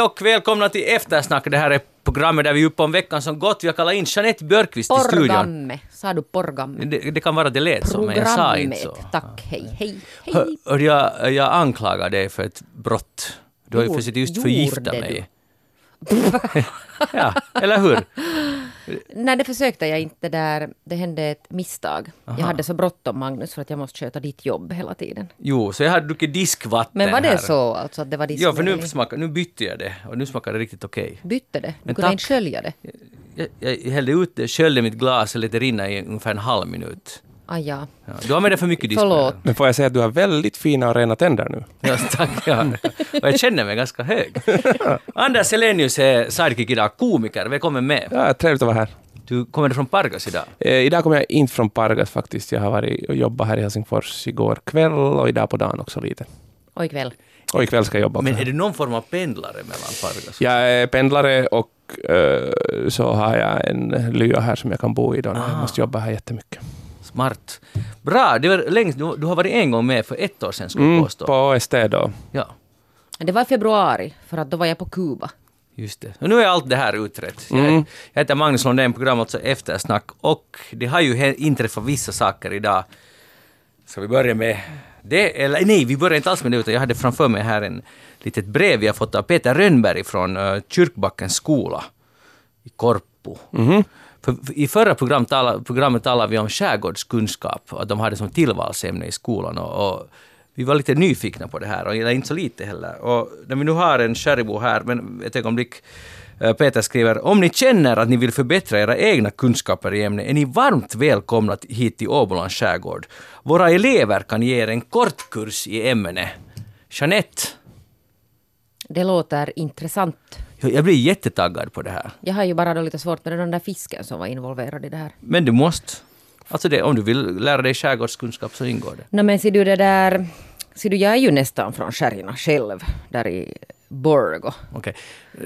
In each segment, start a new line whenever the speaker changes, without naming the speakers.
Hej och välkomna till Eftersnack. Det här är programmet där vi är uppe om veckan som gått. Vi har kallat in Jeanette Björkqvist till studion.
Porgamme. Sa du porgamme?
Det, det kan vara det lät så, men jag sa inte så.
Tack, hej, hej, hej.
hör, jag, jag anklagar dig för ett brott. Du har ju försökt just förgifta mig. ja, eller hur?
Nej, det försökte jag inte där. Det hände ett misstag. Jag hade så bråttom, Magnus, för att jag måste sköta ditt jobb hela tiden.
Jo, så jag har druckit diskvatten
Men var det
här.
så alltså att det var ditt
Ja, för nu, smakar, nu bytte jag det och nu smakar det riktigt okej.
Bytte det? Du
Men
kunde
tack.
inte skölja det?
Jag, jag hällde ut det, sköljde mitt glas och lät det rinna i ungefär en halv minut.
Ah, ja.
Ja, du använder för mycket diskvatten.
Förlåt.
Men får jag säga att du har väldigt fina och rena tänder nu?
Ja, tack. Ja. Och jag känner mig ganska hög. Anders Helenius är sidekick idag, komiker. Välkommen med.
Ja, trevligt att vara här.
Du kommer från Pargas idag.
Eh, idag kommer jag inte från Pargas faktiskt. Jag har varit och jobbat här i Helsingfors igår kväll och idag på dagen också lite.
Och ikväll.
Och ikväll ska jag jobba.
Men är du någon form av pendlare mellan Pargas?
Jag är pendlare och eh, så har jag en lya här som jag kan bo i då när jag
Ah.
måste jobba här jättemycket.
Smart. Bra, det var längst, du, du har varit en gång med för ett år sedan skulle jag
Mm,
påstå.
på OST då.
Ja,
Det var i februari, för att då var jag på Kuba.
just det. Och nu är allt det här utrett. Jag,
Mm.
jag heter Magnus Lundén, program alltså Eftersnack. Och det har ju inträffat vissa saker idag. Ska vi börja med det? Eller nej, vi börjar inte alls med det, utan jag hade framför mig här en litet brev jag fått av Peter Rönnberg från uh, Kyrkbackens skola i Korpo. För, för I förra program tala, programmet talade vi om skärgårdskunskap, att de hade som tillvalsämne i skolan. Och, och vi var lite nyfikna på det här, och eller inte så lite heller. Och när vi nu har en Skäribo här, men ett ögonblick, eh, Peter skriver om ni känner att ni vill förbättra era egna kunskaper i ämnet är ni varmt välkomna hit till Åbolands skärgård. Våra elever kan ge er en kortkurs i ämnet. Jeanette,
Det låter intressant
jag blir jättetaggad på det här.
Jag har ju bara då lite svårt med den där fisken som var involverad i det här.
Men du måste. Alltså det, om du vill lära dig skärgårdskunskap så ingår det.
No, men ser du det där... Ser du, jag är ju nästan från Skärgården själv, där i Borgo.
Okej.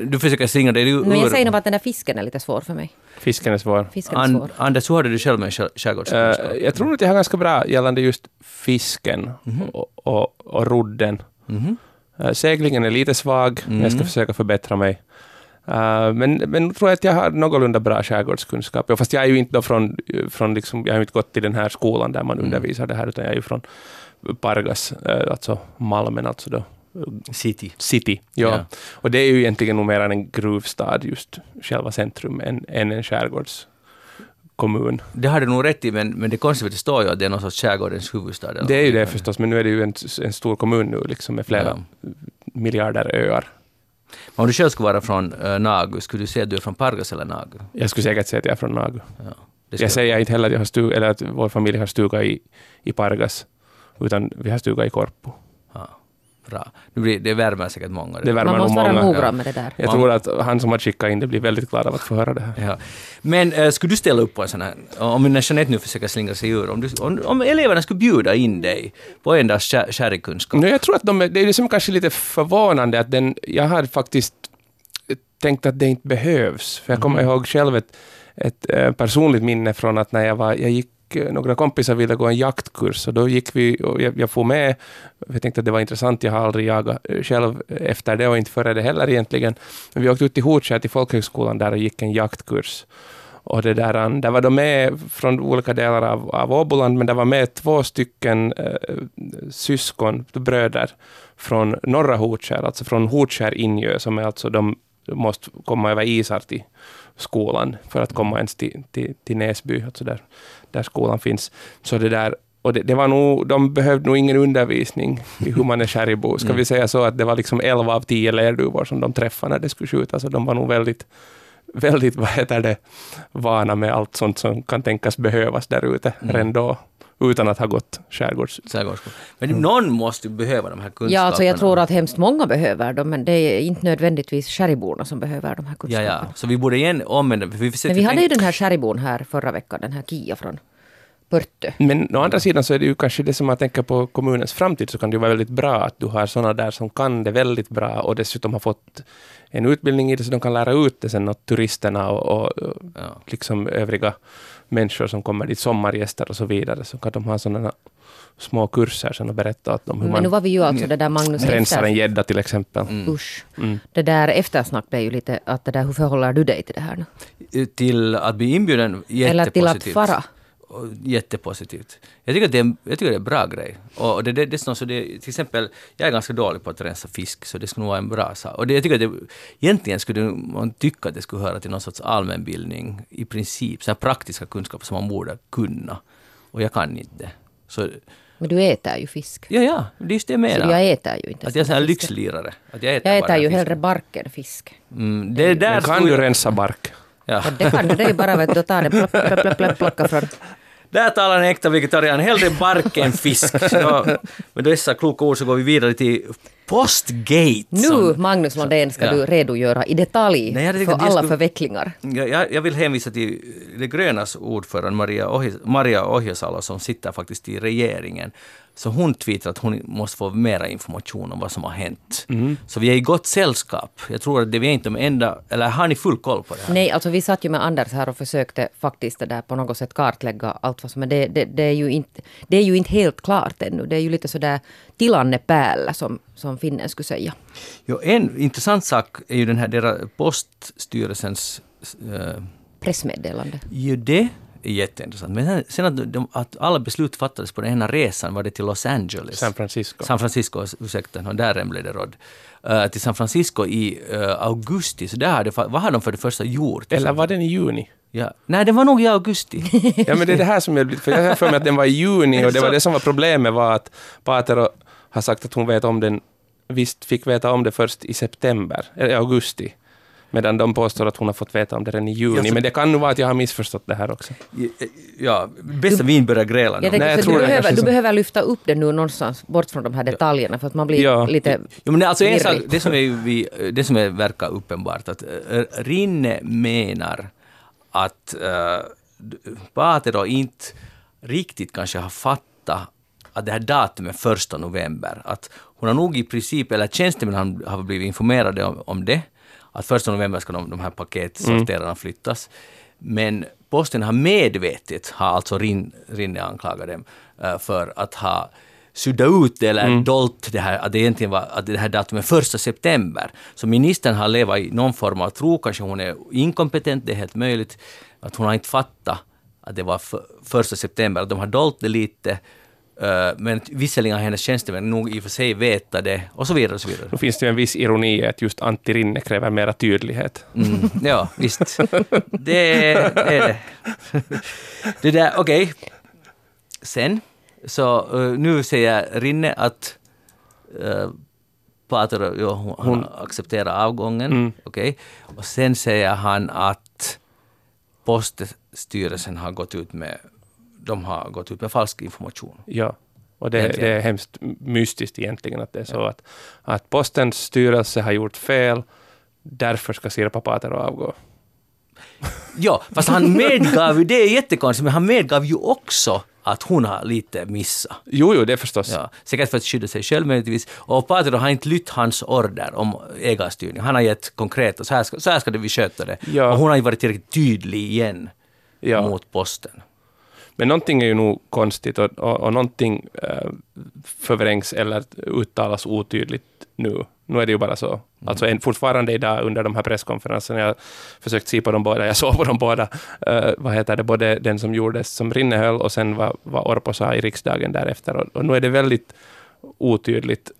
Du försöker slingra dig ur...
Men jag säger nog att den där fisken är lite svår för mig.
Fisken är svår.
Fisken är svår.
Anders, hur hade du själv med skär- skärgårdskunskap?
Eh, jag tror att jag har ganska bra gällande just fisken och, och, och rodden.
Mhm.
Eh, seglingen är lite svag, men jag ska
Mm.
försöka förbättra mig. Eh, men, men jag tror att jag har någorlunda bra skärgårdskunskap. Fast jag är ju inte från, från liksom, jag har ju inte gått till den här skolan där man undervisar det här, utan jag är ju från Pargas, eh, alltså Malmen, alltså då
City.
city. Ja.
Ja.
Och det är ju egentligen nog mer en gruvstad, just själva centrum, än, än en skärgårdskommun.
Det har du nog rätt i, men, men det konstiga det står ju att det är någon sorts skärgårdens huvudstad. eller
Det är ju det förstås, men nu är det ju en, en stor kommun nu, liksom med flera
Ja.
miljarder öar.
Men Om du själv skulle vara från uh, Nagu, skulle du säga att du är från Pargas eller Nagu?
Jag skulle säkert säga att jag är från Nagu.
Ja,
Jag säger inte heller att, jag har stuga, eller att vår familj har stuga i, i Pargas, utan vi har stuga i Korpo.
Bra. Nu blir, det värmer säkert många.
Det värmer
Man måste vara
många.
noggrann med det där.
Jag
Man-
tror att han som har skickat in det blir väldigt glad av att få höra det här.
Ja. Men uh, skulle du ställa upp på en sån här, om när Jeanette nu försöker slingra sig ur, om, du, om, om eleverna skulle bjuda in dig på en dags?
No, jag tror att de, det är det som kanske lite förvånande, att den, jag har faktiskt tänkt att det inte behövs. För jag kommer ihåg själv ett, ett eh, personligt minne från att när jag var, jag gick Eh, några kompisar ville gå en jaktkurs och då gick vi, och jag, jag får med, jag tänkte att det var intressant, jag har aldrig jagat eh, själv efter det och inte före det heller egentligen. Men vi åkte ut till Hotskär till folkhögskolan där och gick en jaktkurs. Och det där, eh, där var de med från olika delar av, av Åboland, men det var med två stycken eh, syskon, bröder, från norra Hotskär, alltså från Hotskär Injö, som är alltså de måste komma över isar till skolan för att komma ens till, till, till Näsby, alltså där, där skolan finns. Så det där, och det, det var nog, de behövde nog ingen undervisning i hur man är skärgbo. Ska vi säga så att det var liksom 11 av 10 lerduvor som de träffade när det skulle skjutas, så de var nog väldigt väldigt, vad heter det, vana med allt sånt som kan tänkas behövas där ute redan då, utan att ha gått skärgårds...
Skärgårdskunskap. Men någon måste ju behöva de här kunskaperna.
Ja, alltså jag tror att hemskt många behöver dem, men det är inte nödvändigtvis skärgårdsborna som behöver de här
Ja,
kunskaperna.
ja. Så vi borde igen omvända... Vi,
Men vi hade ju den här skärgårdsbon här förra veckan, den här Kia från Pörtö.
Men å andra sidan så är det ju kanske det som man tänker på kommunens framtid, så kan det ju vara väldigt bra att du har sådana där som kan det väldigt bra och dessutom har fått en utbildning i det så de kan lära ut det sen åt turisterna och, och
Ja.
liksom övriga människor som kommer dit, sommargäster och så vidare, så kan de ha sådana små kurser sen och berätta åt dem hur
Men nu
man
var vi ju alltså det där Magnus
rensar en gädda till exempel.
Usch.
Mm.
Det där eftersnack blev ju lite att det där, hur förhåller du dig till det här nu?
Till att bli inbjuden,
Eller till att fara?
Jättepositivt. Jag tycker att det är en, jag tycker det är en bra grej. Och det, det, det, är så det, till exempel, jag är ganska dålig på att rensa fisk, så det skulle nog vara en bra sak. Och det, jag tycker att det, egentligen skulle man tycka att det skulle höra till någon sorts allmänbildning, i princip, så här praktiska kunskaper som man borde kunna. Och jag kan inte. Så,
Men du äter ju fisk.
ja, ja, det är just det jag
Så
menar.
jag äter ju inte.
att jag är en lyxlirare. Att jag äter,
Jag
bara
äter ju
fisk.
hellre bark än fisk.
Mm, det är där
Men kan du rensa bark?
Ja.
Och det kan du, det är ju bara att ta den, plock, plock, plock, plock, plocka från...
Där talar en äkta vegetarian. Hellre bark än fisk. Så, med dessa kloka ord så går vi vidare till Postgate.
Nu,
som-
Magnus Lundén, ska
Ja.
du redogöra i detalj
Nej,
för alla
skulle-
förvecklingar.
Jag, jag, vill hänvisa till De grönas ordförande Maria, Ohi- Maria Ohisalo som sitter faktiskt i regeringen. Så hon tweetar att hon måste få mera information om vad som har hänt. Så vi är i gott sällskap. Jag tror att det vi är inte de enda... Eller har ni full koll på det här?
Nej, alltså vi satt ju med Anders här och försökte faktiskt det där på något sätt kartlägga allt vad som är. Det, det, det, är, ju inte, det är ju inte helt klart ännu. Det är ju lite sådär tilanne päällä som, som finnen skulle säga.
Jo, en intressant sak är ju den här deras poststyrelsens... eh,
Pressmeddelande.
ju det jätteintressant. Men sen- att, de, att alla beslut fattades på den ena resan var det till Los Angeles.
San Francisco.
San Francisco, ursäkta, och där blev det råd. Eh, till San Francisco i eh, augusti, så där hade, vad har de för det första gjort?
Eller var den i juni?
Ja. Nej, det var nog i augusti.
Ja, men det är det här som jag... För jag har för mig att den var i juni och det var det som var problemet var att Paatero har sagt att hon vet om den, visst fick veta om det först i september, eller i augusti. Medan de påstår att hon har fått veta om det redan i juni.
Ja, så-
Men det kan nog vara att jag har missförstått det här också.
ja, bästa vin börjar gräla nu.
Jag tänker,
Nej, jag tror
du,
det
behöver, du behöver lyfta upp det nu någonstans bort från de här detaljerna för att man blir
Ja.
lite...
Jo, men alltså en sak, det som, är, vi, det som är, verkar uppenbart, att uh, Rinne menar att uh, Paatero inte riktigt kanske har fattat att det här datumet första november, att hon har nog i princip, eller tjänstemän har, har blivit informerade om, om det, att första november ska de, de här paketsorterarna flyttas. Men posten har medvetet, har alltså Rin, Rinne anklagat dem eh, för att ha suddat ut eller dolt det här, att det egentligen var att det här datumet första september. Så ministern har levat i någon form av tro, kanske hon är inkompetent, det är helt möjligt, att hon har inte fattat att det var för, första september, att de har dolt det lite, men visserligen har hennes tjänstemän nog i och för sig vetat det, och så vidare. Och så vidare.
Nu finns det ju en viss ironi i att just Antti Rinne kräver mera tydlighet.
Mm, ja, visst. Det är det. Det. där, okej. Sen, så uh, nu säger Rinne att uh, Pater, jo, hon, hon accepterar avgången.
Mm.
Okej. Och sen säger han att poststyrelsen har gått ut med de har gått ut med falsk information.
Ja. Och det, det är hemskt mystiskt egentligen att det är så att, att postens styrelse har gjort fel, därför ska Sirpa Paatero avgå.
Ja, fast han medgav ju, det är jättekonstigt, men han medgav ju också att hon har lite missat.
Jo, jo, det förstås.
Ja, säkert för att skydda sig själv möjligtvis. Och Patero har inte lytt hans order om ägarstyrning. Han har gett konkreta, så här ska, så här ska det vi sköta det.
Ja.
Och hon har ju varit tillräckligt tydlig igen
Ja.
mot posten.
Men någonting är ju nog konstigt och, och, och någonting äh, förvrängs eller uttalas otydligt nu. Nu är det ju bara så. Alltså en, fortfarande idag under de här presskonferenserna, jag har försökt se på dem båda, jag såg på dem båda, äh, vad heter det, både den som gjordes som Rinne höll och sen vad, vad Orpo sa i riksdagen därefter. Och, och nu är det väldigt otydligt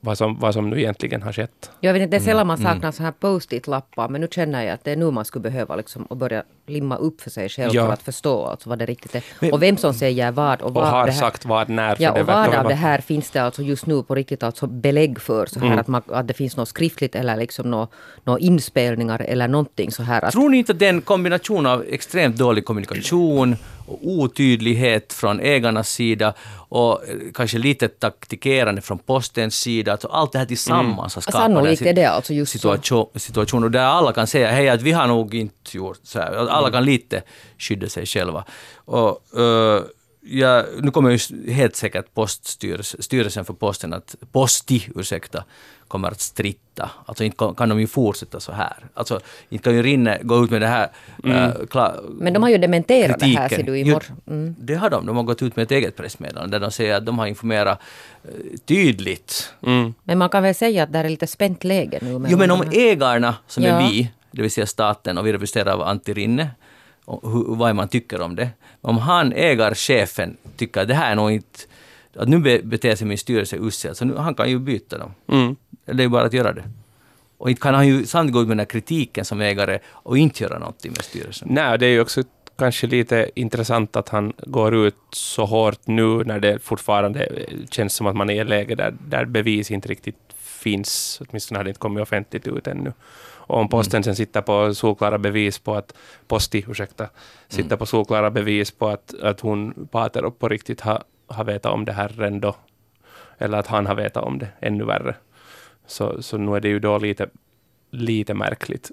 vad som, vad som nu egentligen har skett.
Jag vet inte, det är sällan man saknar så här post-it-lappar, men nu känner jag att det är nu man skulle behöva liksom och börja limma upp för sig själv
Ja.
för att förstå alltså vad det riktigt är.
Men-
och vem som säger vad och
Och
vad.
har
det här,
sagt vad när. för
Ja, och vad av det här finns det alltså just nu på riktigt alltså belägg för? Så här
Mm.
att, man, att det finns något skriftligt eller liksom några nå inspelningar eller någonting så här att
Tror ni inte att det är en kombination av extremt dålig kommunikation och otydlighet från ägarnas sida och eh, kanske lite taktikerande från postens sida, alltså allt det här tillsammans har skapat
Sannolikt
den
är det alltså just
situation, situation. Och där alla kan säga hej att vi har nog inte gjort så här. Alla kan lite skydda sig själva. Och, eh, ja, nu kommer ju helt säkert poststyrelsen styrelsen för posten att, Posti, ursäkta, kommer att stritta. Alltså inte kan, kan de ju fortsätta så här. Alltså inte kan ju Rinne gå ut med det här
Mm.
äh, kla,
Men de har ju dementerat det här ser
kritiken.
du i
Jo,
morgon. Mm.
Det har de. De har gått ut med ett eget pressmeddelande där de säger att de har informerat eh, tydligt.
Mm.
Men man kan väl säga att det är lite spänt läge nu.
Jo men om ägarna, som
Ja.
är vi, det vill säga staten och vi representerar av Antti Rinne, hur, vad man tycker om det. Om han, ägarchefen, tycker att det här är nog inte... Att nu be- beter sig min styrelse uselt, så nu, han kan ju byta dem.
Mm.
Det är bara att göra det. Och inte kan han ju samtidigt gå ut med den här kritiken som ägare och inte göra någonting med styrelsen.
Nej, det är ju också kanske lite intressant att han går ut så hårt nu när det fortfarande känns som att man är i ett läge där, där bevis inte riktigt finns. Åtminstone har det inte kommit offentligt ut ännu. Och om posten sen sitter på solklara bevis på att, Posti, ursäkta, sitter på solklara bevis på att, att hon, Pater, på riktigt har, har vetat om det här ändå, eller att han har vetat om det ännu värre, så, så nu är det ju då lite, lite märkligt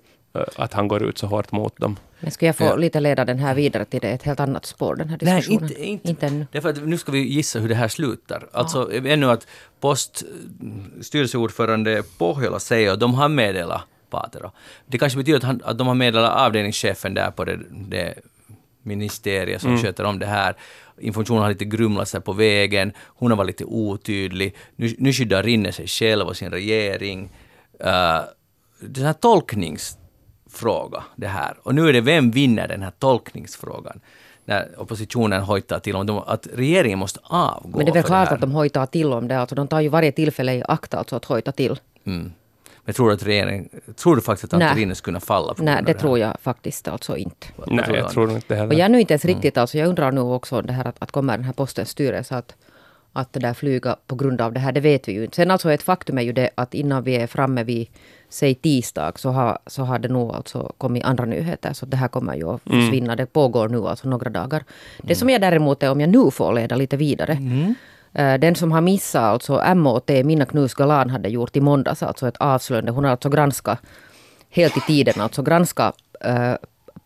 att han går ut så hårt mot dem.
Men ska jag få
Ja.
lite leda den här vidare till det, ett helt annat spår, den här
Nej,
diskussionen?
inte, inte.
inte ännu.
Därför att nu ska vi gissa hur det här slutar. Alltså ännu att Post styrelseordförande Pohjola säger att de har meddelat Paatero. Det kanske betyder att, han, att de har meddelat avdelningschefen där på det, det ministeriet som sköter om det här. Informationen har lite grumlat sig på vägen, hon har varit lite otydlig. Nu, nu skyddar Rinne sig själv och sin regering. Uh, det är en tolkningsfråga det här. Och nu är det vem vinner den här tolkningsfrågan? När oppositionen hojtar till om de, att regeringen måste avgå.
Men det är väl klart att de hojtar till om det. Alltså, de tar ju varje tillfälle i akt alltså att hojta till.
Mm. Men tror du att regeringen, tror du faktiskt att
Nej.
Antti Rinne skulle kunna falla på
Nej, det
här?
tror jag faktiskt alltså inte.
Nej,
tror
jag tror inte det
Och
heller.
jag är nu inte ens
Mm.
riktigt, alltså jag undrar nu också det här att, att kommer den här postens styrelse att, att det där flyga på grund av det här, det vet vi ju inte. Sen alltså ett faktum är ju det att innan vi är framme vid, säg tisdag, så har, så har det nog alltså kommit andra nyheter. Så det här kommer ju att försvinna. Det pågår nu alltså några dagar. Det som jag däremot är, om jag nu får leda lite vidare, eh, den som har missat, alltså MOT, Minna Knus Galan hade gjort i måndags, alltså ett avslöjande. Hon har alltså granskat helt i tiden, alltså granskat eh,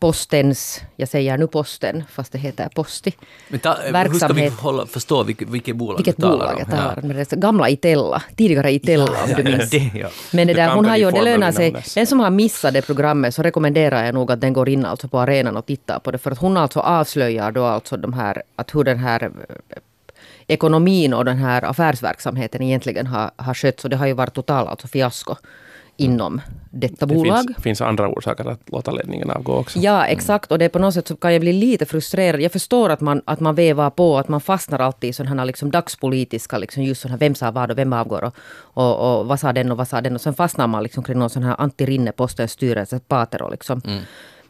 postens, jag säger nu posten, fast det heter Posti.
Men ta, hur ska vi
verksamhet.
hålla, förstå vilket, vilket bolag
Vilket
du talar
bolag
om?
jag talar om. Det gamla Itella, tidigare Itella om du minns.
det, ja.
Men det
The
där, hon har ju, det lönar sig. Den som har missat det programmet så rekommenderar jag nog att den går in alltså på arenan och tittar på det. För att hon alltså avslöjar då alltså de här, att hur den här eh, ekonomin och den här affärsverksamheten egentligen har, har skötts. Och det har ju varit total alltså fiasko inom detta
Det
bolag.
finns, finns andra orsaker att låta ledningen avgå också.
Ja, exakt. Och det är på något sätt så kan jag bli lite frustrerad. Jag förstår att man, att man vevar på, att man fastnar alltid i sådana här liksom dagspolitiska, liksom just sådana här, vem sa vad och vem avgår och, och, och vad sa den och vad sa den. Och sen fastnar man liksom kring någon sån här Antti Rinne, postens styrelse, Paatero liksom.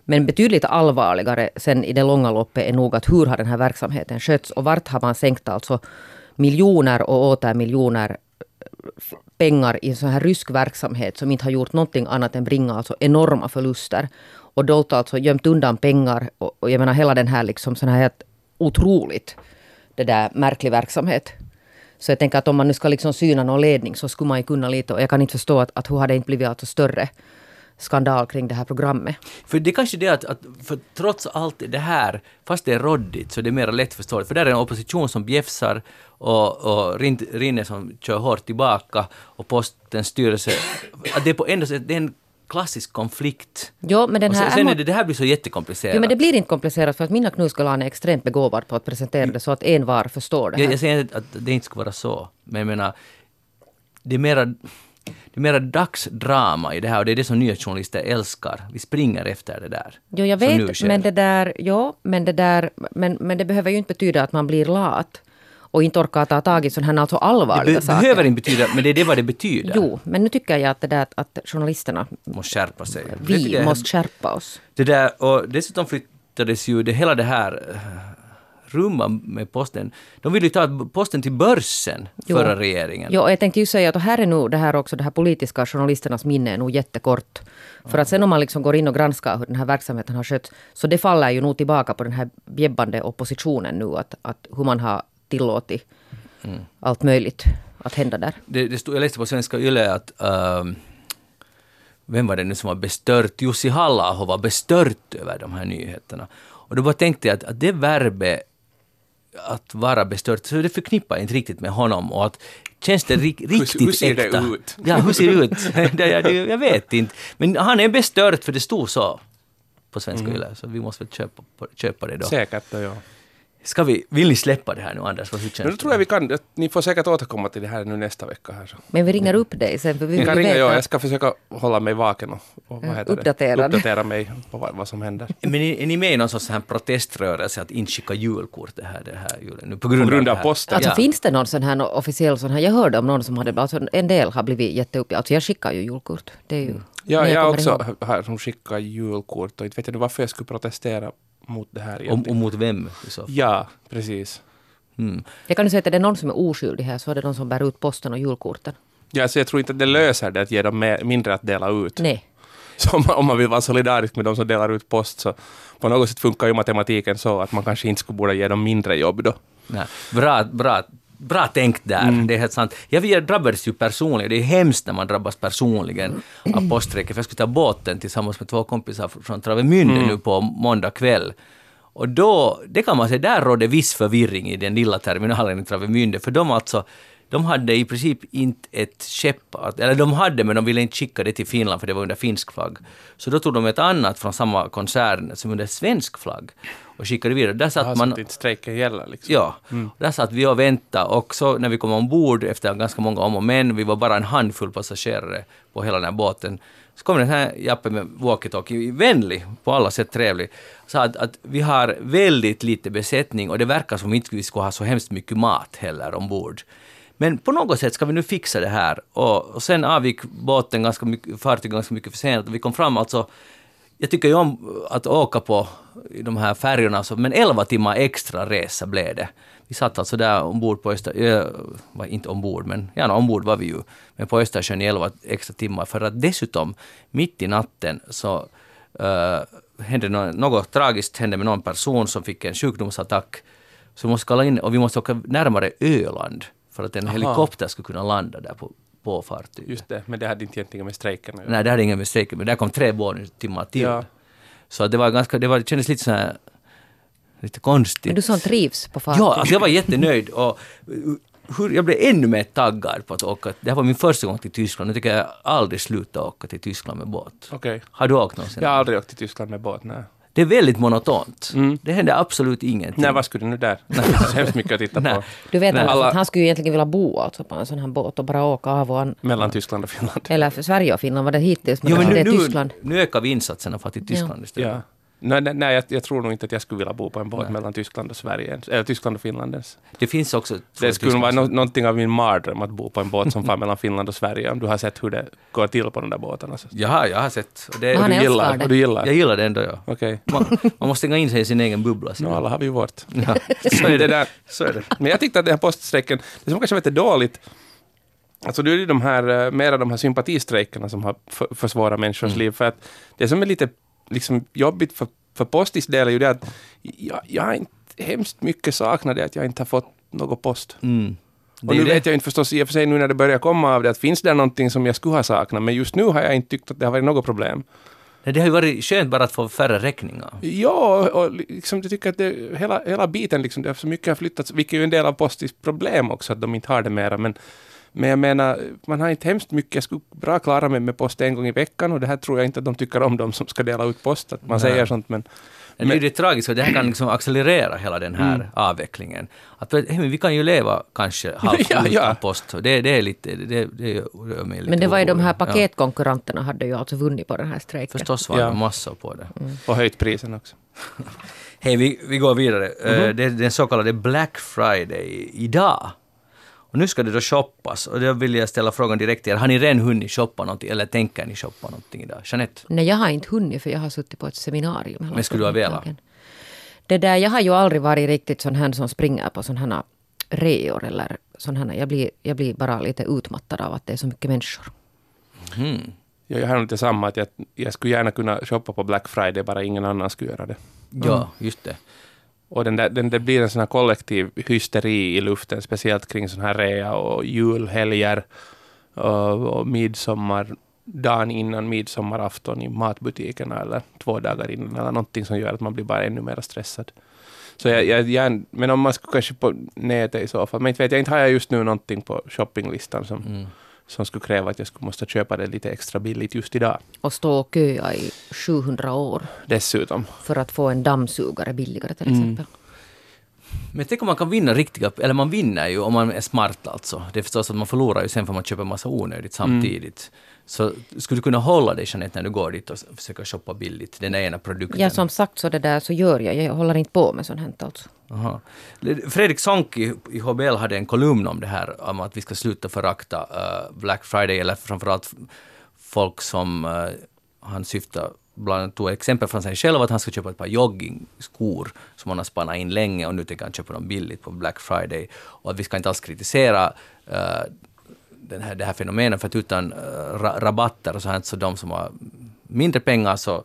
Men betydligt allvarligare sen i det långa loppet är nog att hur har den här verksamheten skötts och vart har man sänkt alltså miljoner och åter miljoner pengar i en sån här rysk verksamhet som inte har gjort någonting annat än bringa alltså enorma förluster. Och dolt alltså gömt undan pengar. Och, och jag menar hela den här liksom sån här helt otroligt det där märklig verksamhet. Så jag tänker att om man nu ska liksom syna någon ledning så skulle man ju kunna lite. Och jag kan inte förstå att, att hur har det inte blivit alltså större skandal kring det här programmet.
För det är kanske det att, att för trots allt det här, fast det är roddigt, så det är mer lättförståeligt. För där är en opposition som bjäfsar och, och Rin- Rinne som kör hårt tillbaka och postens styrelse. Att det är på ändå det är en klassisk konflikt.
Jo, men den
Och sen,
här
sen det, det här blir så jättekomplicerat.
Jo, men det blir inte komplicerat för att mina Knuskalan är extremt begåvad på att presentera det så att en var förstår det här.
jag, jag säger inte att det inte ska vara så, men jag menar, det är mera, det är mera dagsdrama i det här och det är det som nyhetsjournalister älskar. Vi springer efter det där.
Jo, jag vet, men det där, jo, men det där, men, men det behöver ju inte betyda att man blir lat och inte orkar ta tag i sådana här alltså
Det
allvarliga
be-
saker.
behöver inte betyda, men det är det vad det betyder.
Jo, men nu tycker jag att det där att journalisterna,
Måste skärpa sig. Det
vi måste skärpa oss.
Det där, och dessutom flyttades ju det, hela det här rumman med posten. De ville ju ta posten till börsen,
Jo.
förra regeringen.
Och jag tänkte ju säga att här är nog det här också, det här politiska journalisternas minne är nog jättekort. För att sen om man liksom går in och granskar hur den här verksamheten har skötts, så det faller ju nog tillbaka på den här bjäbbande oppositionen nu, att, att hur man har tillåtit allt möjligt att hända där.
Det, det stod, jag läste på Svenska Yle att ehm, vem var det nu som var bestört? Jussi halla var bestört över de här nyheterna. Och då bara tänkte jag att, att det verbet att vara bestört, så det förknippar inte riktigt med honom. Och att, känns det ri riktigt
hur ser det
äkta?
ut?
Ja, hur ser det ut? det, jag, det, jag vet inte. Men han är bestört för det stod så på svenska
Mm.
så vi måste väl köpa, köpa det då.
Säkert, ja.
Ska vi, vill ni släppa det här nu Anders? Vad- Hur känns det?
tror jag vi kan, ni får säkert återkomma till det här nu nästa vecka. Här, så.
Men vi ringer upp dig sen för vi vill
kan ringa, ja, jag ska försöka hålla mig vaken och, och vad heter
Uppdaterad.
Det? uppdatera mig på vad, vad som händer.
Men är, är ni med i någon sorts här proteströrelse att inte skicka julkort det här, det här julen? Nu, på grund,
På grund av
här?
posten?
Alltså
Ja.
finns det någon sån här officiell sån här, jag hörde om någon som hade, alltså en del har blivit jätteupp, alltså jag skickar ju julkort. Det är ju,
Ja, jag
kommer
också
ihåg.
har som skickar julkort och inte vet jag nu varför jag skulle protestera mot det här
Och, och mot vem så?
Ja, precis.
Mm.
Jag kan ju säga att är det någon som är oskyldig här så är det de som bär ut posten och julkorten.
Ja, så jag tror inte att det löser det att ge dem mer, mindre att dela ut.
Nej.
Så om man, om man vill vara solidarisk med de som delar ut post så på något sätt funkar ju matematiken så att man kanske inte skulle borde ge dem mindre jobb då.
Nej. Bra, bra, bra tänkt där, det är helt sant. Jag, drabbades ju personligen, det är hemskt när man drabbas personligen av poststrejken, för jag skulle ta båten tillsammans med två kompisar från Travemünde nu på måndag kväll. Och då, det kan man säga, där rådde viss förvirring i den lilla terminalen i Travemünde, för de alltså de hade i princip inte ett skepp, att- eller de hade men de ville inte skicka det till Finland för det var under finsk flagg. Så då tog de ett annat från samma koncern som under svensk flagg och skickade vidare. Där satt man...
Så att inte strejken gäller liksom.
Ja, där satt vi och väntade och så när vi kom ombord efter ganska många om och men, vi var bara en handfull passagerare på hela den här båten, så kom den här Jappe med walkie-talkie, vänlig, på alla sätt trevlig, sa att, att vi har väldigt lite besättning och det verkar som inte vi skulle ha så hemskt mycket mat heller ombord. Men på något sätt ska vi nu fixa det här. Och, och sen avgick båten ganska mycket, fartyget ganska mycket för sent. Och vi kom fram alltså jag tycker ju om att åka på de här färjorna, men 11 timmar extra resa blev det. Vi satt alltså där ombord på Öster... Äh, inte ombord, men ja, ombord var vi ju. Men på Östersjön i 11 extra timmar. För att dessutom, mitt i natten, så äh, hände något, något tragiskt hände med någon person som fick en sjukdomsattack. Så vi måste kalla in, och vi måste åka närmare Öland för att en
Aha.
helikopter skulle kunna landa där på, på fartyget.
Just det, men det hade inte egentligen med strejken att göra.
Nej, det hade ingen med strejken, men där kom tre bonus-timmar till.
Ja.
Så det var ganska, det, var, det kändes lite så här, lite konstigt.
Men du som trivs på fartyg.
Ja, alltså jag var jättenöjd och hur, jag blev ännu mer taggad på att åka. Det här var min första gång till Tyskland. Nu tycker jag aldrig sluta åka till Tyskland med båt.
Okej.
Har du åkt någonsin?
Jag har aldrig åkt till Tyskland med båt, nej.
Det är väldigt monotont.
Mm.
Det händer absolut ingenting.
Nej, vad skulle du nu där? Det finns så hemskt mycket att titta på.
Du vet
Nej.
Alla-
att han skulle ju egentligen vilja bo alltså på en sån här båt och bara åka av och an.
Mellan Tyskland och Finland.
Eller för Sverige och Finland var det hittills, men,
Jo, men nu,
det är
nu,
Tyskland.
nu ökar vi insatserna för att till Tyskland istället.
Ja. Nej, nej, nej jag, jag tror nog inte att jag skulle vilja bo på en båt mellan Tyskland och Sverige. Eller Tyskland och Finland ens.
Det finns också...
Det skulle vara no, någonting av min mardröm att bo på en båt som far mellan Finland och Sverige. Om du har sett hur det går till på de där båtarna. Så.
Jaha, jag har sett. Och det,
Och du gillar,
det.
och du gillar.
jag gillar det ändå, ja.
Okej.
Man, man måste stänga in sig i sin egen bubbla.
No, alla har vi ju vårt.
Ja, så är det.
där.
Så är det.
Men jag tyckte att den här poststrejken, det som kanske var lite dåligt, alltså det är ju de här, eh, mera de här sympatistrejkerna som har för- försvårat människors
Mm.
liv. För att det som är lite liksom, jobbigt för, för Postis del är ju det att jag, jag har inte hemskt mycket saknat det att jag inte har fått något post.
Mm.
Och
är
nu
det.
vet jag inte förstås i och för sig nu när det börjar komma av det att finns det någonting som jag skulle ha saknat, men just nu har jag inte tyckt att det har varit något problem.
Nej, Det har ju varit skönt bara att få färre räkningar.
Ja, och liksom, jag tycker att det, hela, hela biten, liksom, det har så mycket har flyttats, vilket är ju en del av Postis problem också, att de inte har det mera. Men, men jag menar, man har inte hemskt mycket, jag skulle bra klara mig med post en gång i veckan och det här tror jag inte att de tycker om, de som ska dela ut post, att man
Nej.
säger sånt. Men,
Men det är det tragiska, det här kan liksom accelerera hela den här
Mm.
avvecklingen. Att, hej, men vi kan ju leva kanske halvt
Ja, ja.
utan post. Och Det, det är lite, det, det gör mig lite
Men det var ju de här paketkonkurrenterna hade ju alltså vunnit på den här
Ja,
strejken.
förstås var
Ja.
det massor på det.
och höjt prisen också.
Hej, vi, vi går vidare.
Mhm.
Eh, Det är den så kallade Black Friday idag. Och nu ska det då shoppas. Och då vill jag ställa frågan direkt till er. Har ni redan hunnit shoppa någonting eller tänker ni shoppa någonting idag? Jeanette?
Nej, jag har inte hunnit för jag har suttit på ett seminarium.
Men skulle du ha velat?
Det där, jag har ju aldrig varit riktigt sån här som springer på sådana här reor eller sån här. Jag blir, jag blir bara lite utmattad av att det är så mycket människor.
Hmm.
Ja, jag har nog inte samma, att jag, jag skulle gärna kunna shoppa på Black Friday, bara ingen annan skulle göra det.
Ja, just det.
Och den där, den, det blir en sån här kollektiv hysteri i luften, speciellt kring sån här rea och julhelger och, och midsommar. dagen innan midsommarafton i matbutikerna eller två dagar innan eller någonting som gör att man blir bara ännu mer stressad. Så jag, jag, jag, men om man skulle kanske på nätet i så fall, men inte vet jag, inte har jag just nu någonting på shoppinglistan som,
Mm
som skulle kräva att jag skulle måste köpa det lite extra billigt just idag.
Och stå och köa i 700 år
Dessutom.
för att få en dammsugare billigare till exempel.
Men tänk om man kan vinna riktiga, eller man vinner ju om man är smart alltså. Det är förstås att man förlorar ju sen för man köper massa onödigt samtidigt. Så skulle du kunna hålla dig Jeanette när du går dit och försöker shoppa billigt, den ena produkten?
Ja, som sagt så det där så gör jag. Jag håller inte på med sånt här alltså.
Aha. Fredrik Sonki i HBL hade en kolumn om det här, om att vi ska sluta förakta eh, Black Friday, eller framförallt folk som uh, han syftar bland annat tog exempel från sig själv att han ska köpa ett par joggingskor som han har spannat in länge och nu tänker han köpa dem billigt på Black Friday. Och att vi ska inte alls kritisera eh, den här, det här fenomenet för att utan eh, ra rabatter och sånt, så de som har mindre pengar så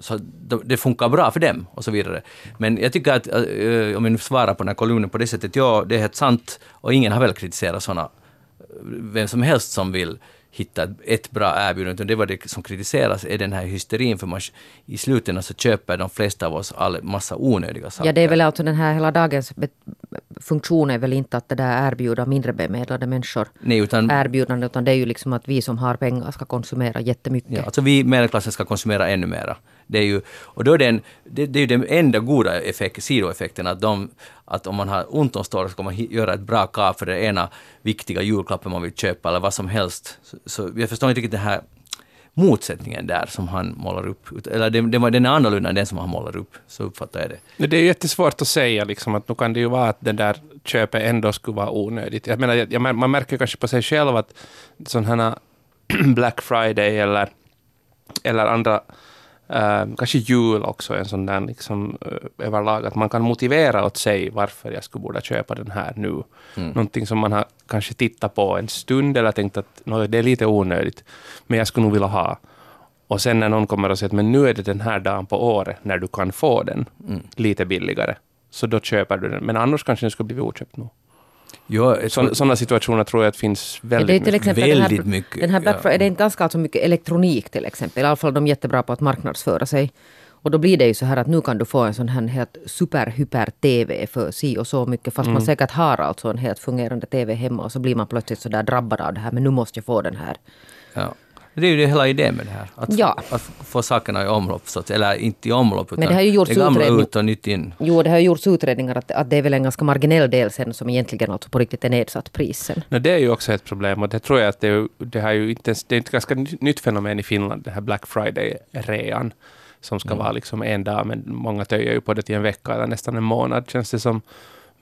så det funkar bra för dem och så vidare. Men jag tycker att, eh, om jag nu svarar på den här kolumnen på det sättet, ja, det är helt sant och ingen har väl kritiserat sådana, eh, vem som helst som vill hitta ett- bra erbjudande, utan det var det som kritiseras är den här hysterin, för man, i slutändan så köper de flesta av oss all massa onödiga saker.
Ja, det är väl alltså den här hela dagens funktion är väl inte att det där erbjuda mindre bemedlade människor
Nej, utan
erbjudande, utan det är ju liksom att vi som har pengar ska konsumera jättemycket.
Ja, alltså vi medelklassen ska konsumera ännu mera. Det är ju, och då är den, det, det är ju den enda goda effekt, sidoeffekten att, de, att om man har ont om stålar så kan man göra ett bra kap för det ena viktiga julklappen man vill köpa eller vad som helst. Så, så jag förstår inte riktigt den här motsättningen där som han målar upp. Eller den, den, den är annorlunda än den som han målar upp, så uppfattar jag det.
Men Det är jättesvårt att säga, liksom, att nu kan det ju vara att det där köpet ändå skulle vara onödigt. Jag menar, jag, man märker kanske på sig själv att sådana här Black Friday eller, eller andra, eh, kanske jul också, en sån där liksom, eh, överlag, att man kan motivera åt sig varför jag skulle borde köpa den här nu.
Mm.
Någonting som man har kanske tittat på en stund eller tänkt att "Nå, det är lite onödigt, men jag skulle nog vilja ha. Och sen när någon kommer och säger att men nu är det den här dagen på året när du kan få den
Mm.
lite billigare, så då köper du den. Men annars kanske den skulle bli oköpt nu.
Jo,
Sådana situationer tror jag att finns
Ja, det är
väldigt
till
mycket.
exempel den här,
Väldigt mycket,
den här Black
ja.
Friday, det är inte ganska alltså mycket elektronik till exempel. I alla fall de är jättebra på att marknadsföra sig. Och då blir det ju så här att nu kan du få en sån här helt super-hyper-TV för si och så mycket. Fast
Mm.
man säkert har alltså en helt fungerande TV hemma och så blir man plötsligt så där drabbad av det här. Men nu måste jag få den här.
ja. Det är ju det hela idén med det här. Att,
Ja.
att få sakerna i omlopp, så att, eller inte i omlopp, utan
Men det har ju gjorts
det gamla
utredning-
ut och nytt in.
Jo, det har ju gjorts utredningar att, att det är väl en ganska marginell del sen som egentligen alltså på riktigt är nedsatt pris sen.
No, det är ju också ett problem och det tror jag att det, är ju- det, har ju inte, ens- det är ett ganska ny- nytt fenomen i Finland, det här Black Friday-rean som ska vara liksom en dag, men många töjer ju på det till en vecka eller nästan en månad känns det som.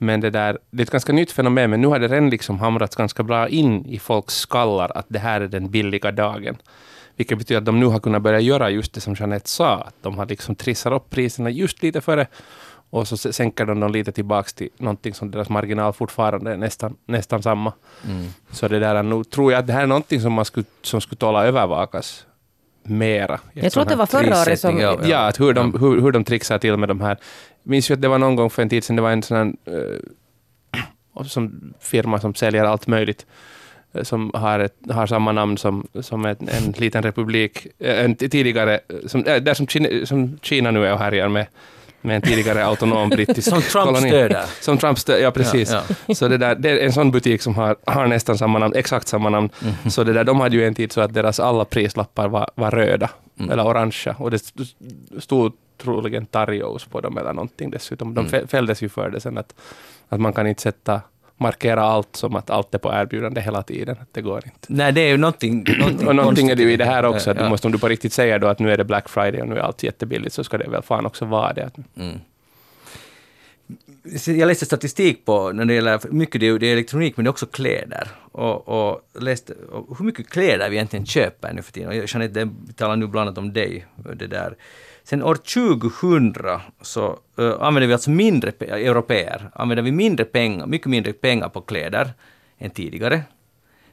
Men det där, det är ett ganska nytt fenomen, men nu har det redan liksom hamrats ganska bra in i folks skallar att det här är den billiga dagen. Vilket betyder att de nu har kunnat börja göra just det som Jeanette sa, att de har liksom trissat upp priserna just lite före och så sänker de dem lite tillbaks till någonting som deras marginal fortfarande är nästan, nästan samma.
Mm.
Så det där är nog, tror jag att det här är någonting som, man skulle, som skulle tåla övervakas mera.
Jag tror att det var förra året som...
ja.
Ja, att hur, de, hur, hur de trixar till med de här. Jag minns ju att det var någon gång för en tid sedan, det var en sån här eh, som firma som säljer allt möjligt eh, som har, ett, har samma namn som, som en, en liten republik, eh, en tidigare, som, där som Kina, som Kina nu är och härjar med, med en tidigare autonom brittisk
Som Trump
koloni.
stöder.
Som Trump stöder, ja precis.
Ja,
Så det, där, det är en sån butik som har, har nästan samma namn, exakt samma namn.
Mhm.
Så det där, de hade ju en tid så att deras alla prislappar var, var röda,
Mm.
eller orangea. Och det st- stod troligen Tarios på dem eller någonting dessutom. De
Mm.
fä- fälldes ju för det sen att, att man kan inte sätta markera allt som att allt är på erbjudande hela tiden. Att det går inte.
Nej, det är ju någonting... någonting
Och någonting är det ju i det här också. Att du
Ja.
måste, om du på riktigt säger då att nu är det Black Friday och nu är allt jättebilligt så ska det väl fan också vara det.
Mm. Jag läste statistik på när det gäller, mycket det är, det är elektronik men det är också kläder. Och, och läste och hur mycket kläder vi egentligen köper nu för tiden. Och jag Jeanette, det- talar nu bland annat om dig. Det där. Sen år 2000 så uh, använder vi alltså mindre, pe- europeer, använder vi mindre pengar, mycket mindre pengar på kläder än tidigare.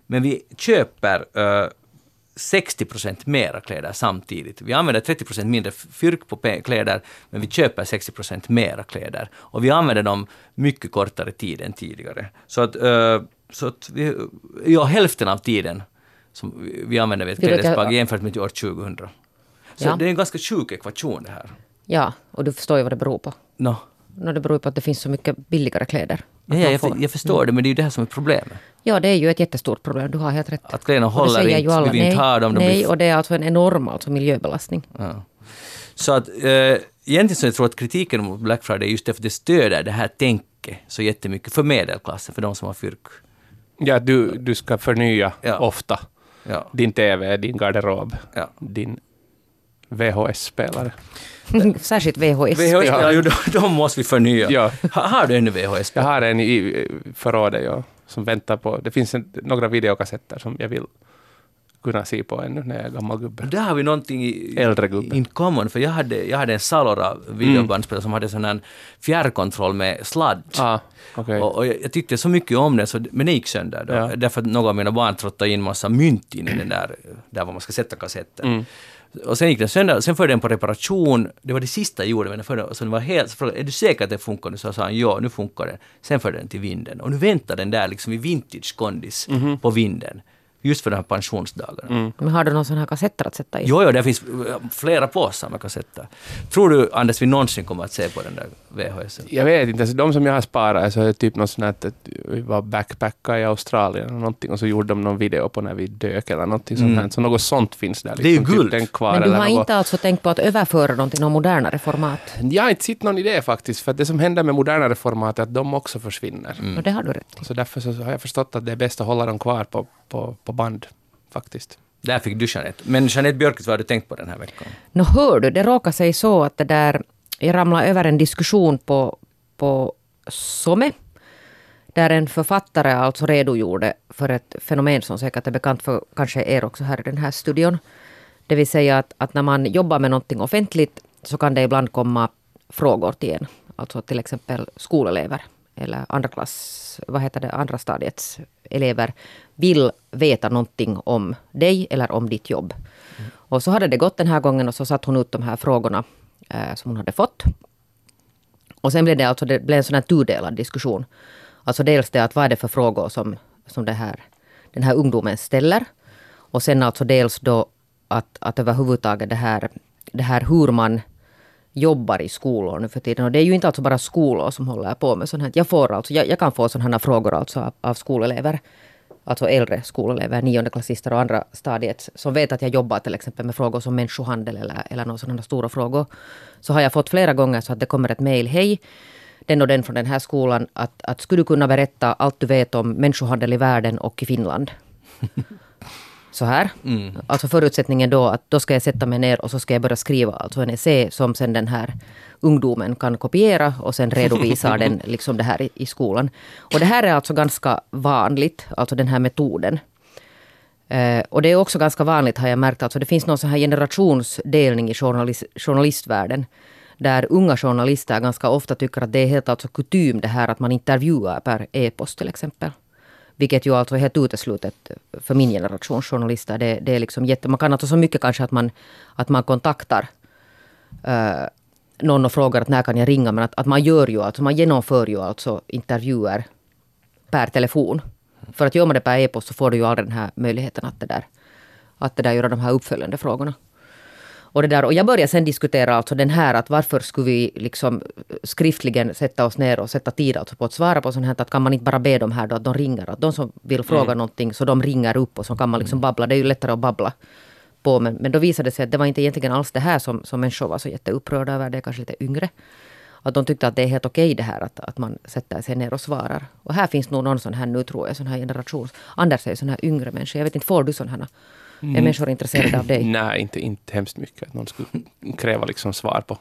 Men vi köper uh, 60 procent mera kläder samtidigt. Vi använder 30 procent mindre fyrk på kläder, men vi köper 60 procent mera kläder. Och vi använder dem mycket kortare tid än tidigare. Så att, eh, så att vi, ja, hälften av tiden som vi- använder vid ett klädesplagg jämfört med år 2000. Så
Ja.
det är en ganska sjuk ekvation det här.
Ja, och du förstår ju vad det beror på.
No.
No, det beror på att det finns så mycket billigare kläder.
Ja, ja, jag,
får-
för- jag förstår det, men det är ju det här som är problemet.
Ja, det är ju ett jättestort problem. Du har helt rätt.
Att kläderna håller
säger ju
inte,
alla.
vi vill inte ha dem. de
nej
blir-
och det är alltså en enorm alltså miljöbelastning.
Ja. Så att eh, egentligen så jag tror att kritiken mot Black Friday är just därför att det stöder det här tänket så jättemycket för medelklassen, för de som har fyrk.
Ja, du, du ska förnya
Ja.
ofta
Ja.
din TV, din garderob,
Ja.
din VHS-spelare.
Särskilt VHS.
VHS,
Ja.
de, de måste vi förnya.
Ja.
Ha, har du ännu VHS?
Jag har en i förrådet ja, som väntar på... Det finns en, några videokassetter som jag vill kunna se på ännu när jag är gammal gubbe.
Där har vi någonting i,
Äldre gubbe.
in common, för jag hade, jag hade en Salora videobandspelare som hade sån här fjärrkontroll med sladd.
Ah, okej.
Och, och jag, jag tyckte så mycket om den, så, men den gick sönder då.
Ja.
Därför att några av mina barn trottade in massa mynt in i den där, där var man ska sätta kassetten.
Mm.
Och sen gick den sönder, sen förde den på reparation, det var det sista jag gjorde, men den förde, så den var helt, så frågade är du säker att det funkar nu? Så sa han, ja, nu funkar den. Sen förde den till vinden. Och nu väntar den där liksom i vintage-kondis
Mhm.
på vinden. Just för de här pensionsdagarna.
Mm.
Men har du någon sån här kassetter att sätta i?
Jo, jo, det finns eh, flera påsar med kassetter. Tror du, Anders, vi någonsin kommer att se på den där VHS?
Jag vet inte, alltså, de som jag har sparat så är det typ något sånt här att vi var backpacka i Australien och någonting och så gjorde de någon video på när vi dök eller någonting sånt här. Så något sånt finns där.
Mm. Det är ju
liksom,
guld.
Typ kvar
Men du har
något.
inte alltså tänkt på att överföra dem till något modernare format?
Jag har inte sett någon idé faktiskt, för att det som händer med modernare format är att de också försvinner.
Mm.
Och det har du rätt i.
Så därför så har jag förstått att det är bäst att hålla dem kvar på, på, på band, faktiskt.
Där fick du Jeanette. Men Jeanette Björkqvist, vad har du tänkt på den här veckan?
Nå hör du, det råkar sig så att det där, jag ramlade över en diskussion på, på SOME, där en författare alltså redogjorde för ett fenomen som säkert är bekant för kanske er också här i den här studion. Det vill säga att, att när man jobbar med någonting offentligt så kan det ibland komma frågor till en. Alltså till exempel skolelever eller andra klass, vad heter det, andra stadiets elever vill veta någonting om dig eller om ditt jobb. Och så hade det gått den här gången och så satte hon ut de här frågorna eh, som hon hade fått. Och sen blev det alltså det blev en sån här tudelad diskussion. Alltså dels det att vad är det för frågor som, som det här, den här ungdomen ställer. Och sen alltså dels då att, att överhuvudtaget det här, det här hur man jobbar i skolor nu för tiden. Och det är ju inte alltså bara skolor som håller på med sånt här. Jag, får alltså, jag, jag kan få sådana här frågor alltså av, av skolelever. Alltså äldre skolelever, niondeklassister och andra stadiet som vet att jag jobbar till exempel med frågor som människohandel eller, eller några sådana stora frågor. Så har jag fått flera gånger så att det kommer ett mejl. Hej, den och den från den här skolan. Att, att skulle du kunna berätta allt du vet om människohandel i världen och i Finland? Så här. Alltså förutsättningen då att då ska jag sätta mig ner och så ska jag börja skriva alltså en essä som sen den här ungdomen kan kopiera och sen redovisar den liksom det här i, i skolan. Och det här är alltså ganska vanligt, alltså den här metoden. Eh, och det är också ganska vanligt har jag märkt, alltså det finns någon sån här generationsdelning i journalis, journalistvärlden. Där unga journalister ganska ofta tycker att det är helt alltså kutym det här att man intervjuar per e-post till exempel. Vilket ju alltså är helt uteslutet för min generation journalister. Det, det är liksom jätte, man kan alltså så mycket kanske att man, att man kontaktar eh, någon och frågar att när kan jag ringa. Men att, att man gör ju alltså, man genomför ju alltså intervjuer per telefon. För att gör man det per e-post så får du ju aldrig den här möjligheten att det där, att det där göra de här uppföljande frågorna. Och, det där, och jag började sen diskutera alltså den här att varför skulle vi liksom skriftligen sätta oss ner och sätta tid alltså på att svara på sånt här. Att kan man inte bara be dem här då att de ringer. Att de som vill fråga någonting så de ringer upp och så kan man liksom babbla. Det är ju lättare att babbla på. Men, men då visade det sig att det var inte egentligen alls det här som, som människor var så jätteupprörda över. Det är kanske lite yngre. Att de tyckte att det är helt okej det här att, att man sätter sig ner och svarar. Och här finns nog någon sån här nu tror jag, sån här generations... Anders är ju sån här yngre människa. Jag vet inte, får du sån här? Är människor intresserade av dig?
Nej, inte, inte hemskt mycket. Att någon skulle kräva liksom svar på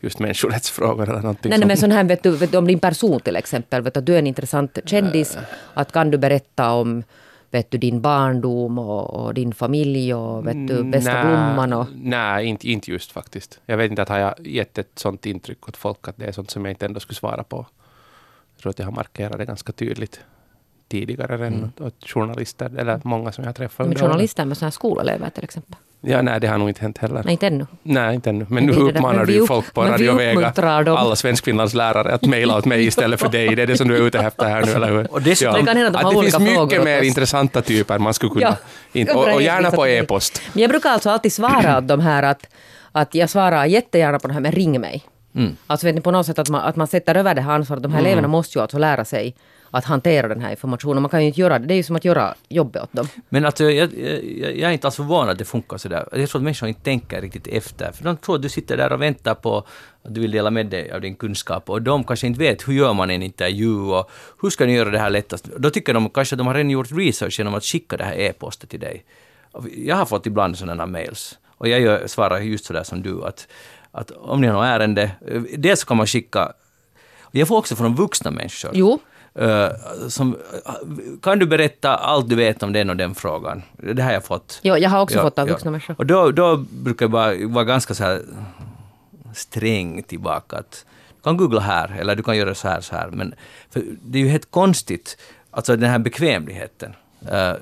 just människorättsfrågor eller någonting
Nej, nej, men sån här vet du, vet du, om din person till exempel. Vet du, du är en intressant kändis. Att kan du berätta om vet du, din barndom och, och din familj och vet du, bästa
Nej,
blomman och...
Nej, inte, inte just faktiskt. Jag vet inte att har jag gett ett sånt intryck åt folk att det är sånt som jag inte ändå skulle svara på. Jag tror att jag har markerat det ganska tydligt tidigare än åt journalister, eller många som jag träffat
Men journalister med här skolelever till exempel.
Ja, nej, det har nog inte hänt heller.
Nej, inte ännu.
Nej, inte ännu. Men
Men
nu uppmanar du ju folk på Radio Vega, alla svenskfinlands lärare, att mejla åt mig istället för dig. Det är det som du är ute efter här nu, eller hur?
Och dessutom-
Det kan hända att de
att det finns
frågor
mycket
åt
mer
oss.
intressanta typer man skulle kunna...
Ja,
och, och gärna på e-post.
Men jag brukar alltså alltid svara åt de här att, att jag svarar jättegärna på det här med ring mig. Alltså vet ni på något sätt att man, att man sätter över det här ansvaret. De här eleverna måste ju alltså lära sig att hantera den här informationen. Man kan ju inte göra det. Det är ju som att göra jobbet åt dem.
Men alltså, jag, jag, jag är inte alls förvånad att det funkar sådär. Jag tror att människor inte tänker riktigt efter. För de tror att du sitter där och väntar på att du vill dela med dig av din kunskap. Och de kanske inte vet hur gör man en intervju och hur ska ni göra det här lättast. Då tycker de kanske att de har redan gjort research genom att skicka det här e-postet till dig. Jag har fått ibland sådana mails. Och jag gör, svarar just sådär som du. Att, att om ni har något ärende, eh, dels kan man skicka jag får också från vuxna människor.
Jo.
Eh, som, kan du berätta allt du vet om den och den frågan? Det har jag fått.
Jo, jag har också
Ja,
fått av
ja.
vuxna människor.
Och då, då brukar jag bara vara ganska så här sträng tillbaka. Att, du kan googla här, eller du kan göra så här, så här. Men för det är ju helt konstigt, alltså den här bekvämligheten. Eh,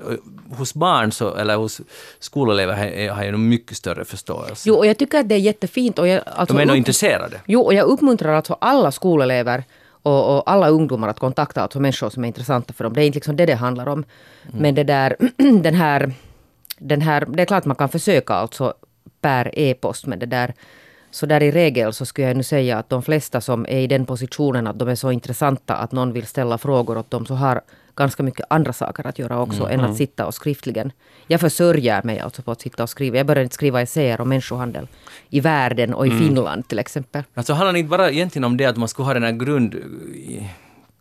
hos barn så, eller hos skolelever har, har jag nog mycket större förståelse.
Jo, och jag tycker att det är jättefint. Och jag, alltså,
De är nog intresserade.
Jo, och jag uppmuntrar alltså alla skolelever och, och alla ungdomar att kontakta alltså människor som är intressanta för dem. Det är inte liksom det det handlar om. Men det där, den här, den här, det är klart man kan försöka alltså per e-post, men det där så där i regel så skulle jag nu säga att de flesta som är i den positionen att de är så intressanta att någon vill ställa frågor åt dem så har ganska mycket andra saker att göra också än att sitta och skriftligen. Jag försörjer mig alltså på att sitta och skriva. Jag började inte skriva essäer om människohandel i världen och i Finland till exempel.
Alltså handlar det inte bara egentligen om det att man skulle ha den här grund...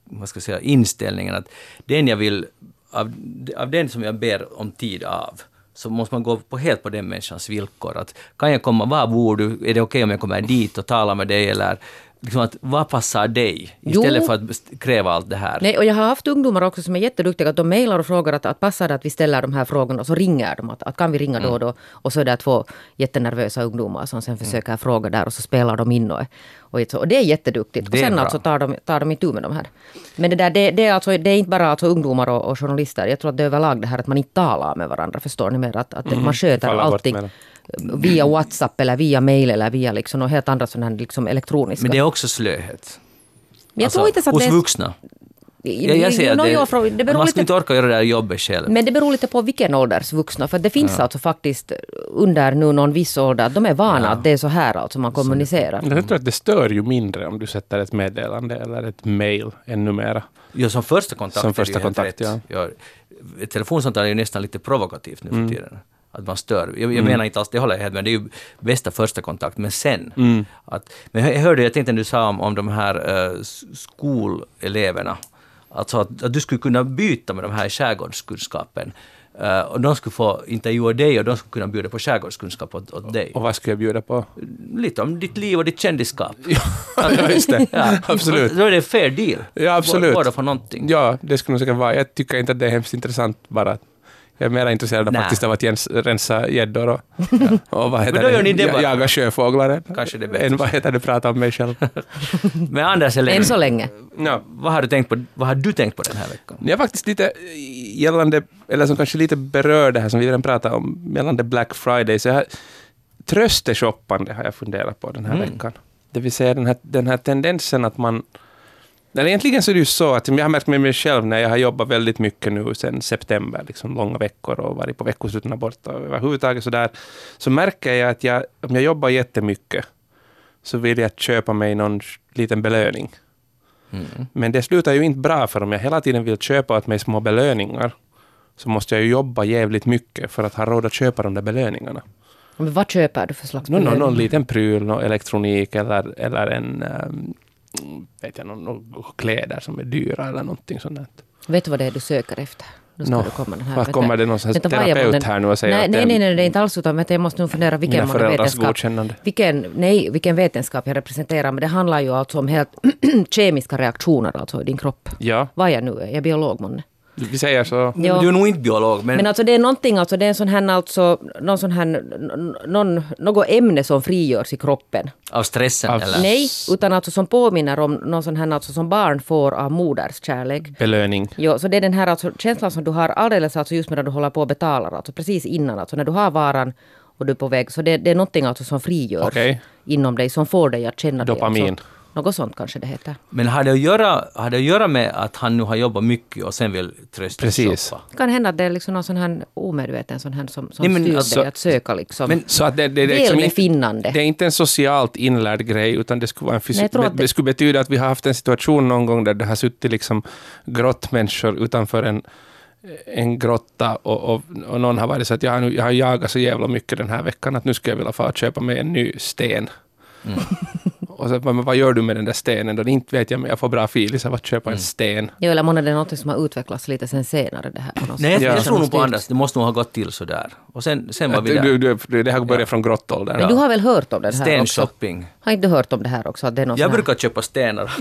Vad ska jag säga, inställningen att den jag vill... Av, av den som jag ber om tid av så måste man gå på helt på den människans villkor. Att kan jag komma, var bor du? Är det okej om jag kommer dit och talar med dig? Eller liksom att, vad passar dig?
Jo.
Istället för att kräva allt det här.
Nej, och jag har haft ungdomar också som är jätteduktiga. Att de mejlar och frågar att, att passar det att vi ställer de här frågorna och så ringer de. Att, att kan vi ringa då och då? Och så är det två jättenervösa ungdomar som sen försöker fråga där och så spelar de in och, och, och det är jätteduktigt.
Det är
och sen
bra.
alltså tar de, tar de itu med de här. Men det, där, det, det, är, alltså, det är inte bara alltså ungdomar och, och journalister. Jag tror att det är överlag det här att man inte talar med varandra. Förstår ni mer? Att, att man sköter allting via WhatsApp eller via mail eller via liksom något helt andra sådana liksom elektroniska.
Men det är också slöhet.
Men jag
Alltså,
tror inte så att
hos
det är...
vuxna. Jag, jag ser
jo,
det,
från- det beror
man skulle inte orka göra det här jobbet själv.
Men det beror lite på vilken ålders vuxna. För det finns alltså faktiskt under nu någon viss ålder, de är vana att det är så här alltså man kommunicerar.
Jag tror att det stör ju mindre om du sätter ett meddelande eller ett mail ännu mera.
Ja, som första kontakt
Som första kontakt,
ja. Ett telefonsamtal är ju nästan lite provokativt nu för tiden. Att man stör. Jag, jag menar inte alls, det håller jag helt med, det är ju bästa första kontakt, men sen. Att, men jag hörde, jag tänkte när du sa om, om de här uh, skoleleverna, alltså att, att du skulle kunna byta med de här skärgårdskunskapen. Eh, och de skulle få intervjua dig och de skulle kunna bjuda på skärgårdskunskap åt, åt dig.
Och vad ska jag bjuda på?
Lite om ditt liv och ditt kändisskap.
Ja, just det.
Ja,
Absolut.
Då är det en fair deal.
Ja, absolut.
Båda får någonting.
Ja, det skulle nog säkert vara. Jag tycker inte att det är hemskt intressant bara. Jag är mer intresserad av
Nä.
faktiskt av att jens, rensa gäddor och, och vad heter
Men då gör ni det
Ja-
bara.
jaga sjöfåglar. än-
Kanske det.
Än vad heter det, prata om mig själv.
Men Anders
Än så länge.
Ja.
vad har, du tänkt på, vad har du tänkt på den här veckan?
Jag faktiskt lite gällande, eller som kanske lite berör det här som vi redan pratade om, gällande Black Friday. Så jag har, trösteshoppande har jag funderat på den här
Mm.
veckan. Det vill säga den här, den här tendensen att man... Eller egentligen så är det ju så att jag har märkt med mig själv när jag har jobbat väldigt mycket nu sedan september, liksom långa veckor och varit på veckosluten borta och överhuvudtaget så där, så märker jag att jag, om jag jobbar jättemycket så vill jag köpa mig någon liten belöning.
Mm.
Men det slutar ju inte bra för om jag hela tiden vill köpa åt mig små belöningar så måste jag ju jobba jävligt mycket för att ha råd att köpa de där belöningarna.
Men vad köper du för slags
Någon, någon,
belöning?
någon liten pryl, någon elektronik eller, eller en um, vet jag, någon, någon kläder som är dyra eller någonting sånt. där.
Vet du vad det är du söker efter? Nu ska
Nå,
du komma den här. Vänta.
kommer det någon
Vänta,
terapeut
den-
här nu och säger
nej,
att
nej, nej, nej, det är inte alls utan vänta, jag måste nog fundera vilken man
föräldrars
vetenskap, vilken, nej, vilken vetenskap jag representerar. Men det handlar ju alltså om helt kemiska reaktioner alltså i din kropp.
Ja,
Vad jag nu är, jag är biolog månne.
Vi säger så.
Ja.
Du är nog inte biolog, men,
Men alltså det är någonting, alltså det är en sån här, alltså, någon sån här, någon, något ämne som frigörs i kroppen.
av stressen
Av-
eller?
Nej, utan alltså som påminner om någon sån här, alltså som barn får av moders kärlek.
Belöning.
Jo, så det är den här alltså, känslan som du har alldeles alltså just medan du håller på och betalar, alltså precis innan, alltså när du har varan och du är på väg. Så det, det är någonting alltså som frigörs
Okej.
inom dig, som får dig att känna
Dopamin.
det. Alltså, något sånt kanske det heter.
Men har det, att göra, har det att göra med att han nu har jobbat mycket och sen vill trösta
Precis.
shoppa?
Det kan hända att det är liksom någon sån här omedveten sån här som, som
Nej, men
styr
alltså-
dig att söka liksom.
Men-
Så att det, det, det, är liksom inte, det är inte en socialt inlärd grej, utan det skulle, vara en
Nej,
fysi-
tror
det,
att det-
det skulle betyda att vi har haft en situation någon gång där det har suttit liksom grottmänniskor utanför en, en grotta och, och, och någon har varit så att jag har, jag har jagat så jävla mycket den här veckan att nu skulle jag vilja få köpa mig en ny sten.
Mm.
och så, men vad gör du med den där stenen? då? Inte vet jag, men jag får bra filis av att köpa
Mm.
en sten.
Jo, eller månne det är något som har utvecklats lite sen senare det här. på något
Nej, jag,
sätt.
jag
Ja.
tror nog på Anders. Det måste nog ha gått till sådär. Och sen, sen var vi där.
du, du, du, det har börjat från grottåldern.
Men du har väl hört om det här också?
Stenshopping.
Har inte du hört om det här också? Att det är någon
Jag
sån här-
brukar köpa stenar.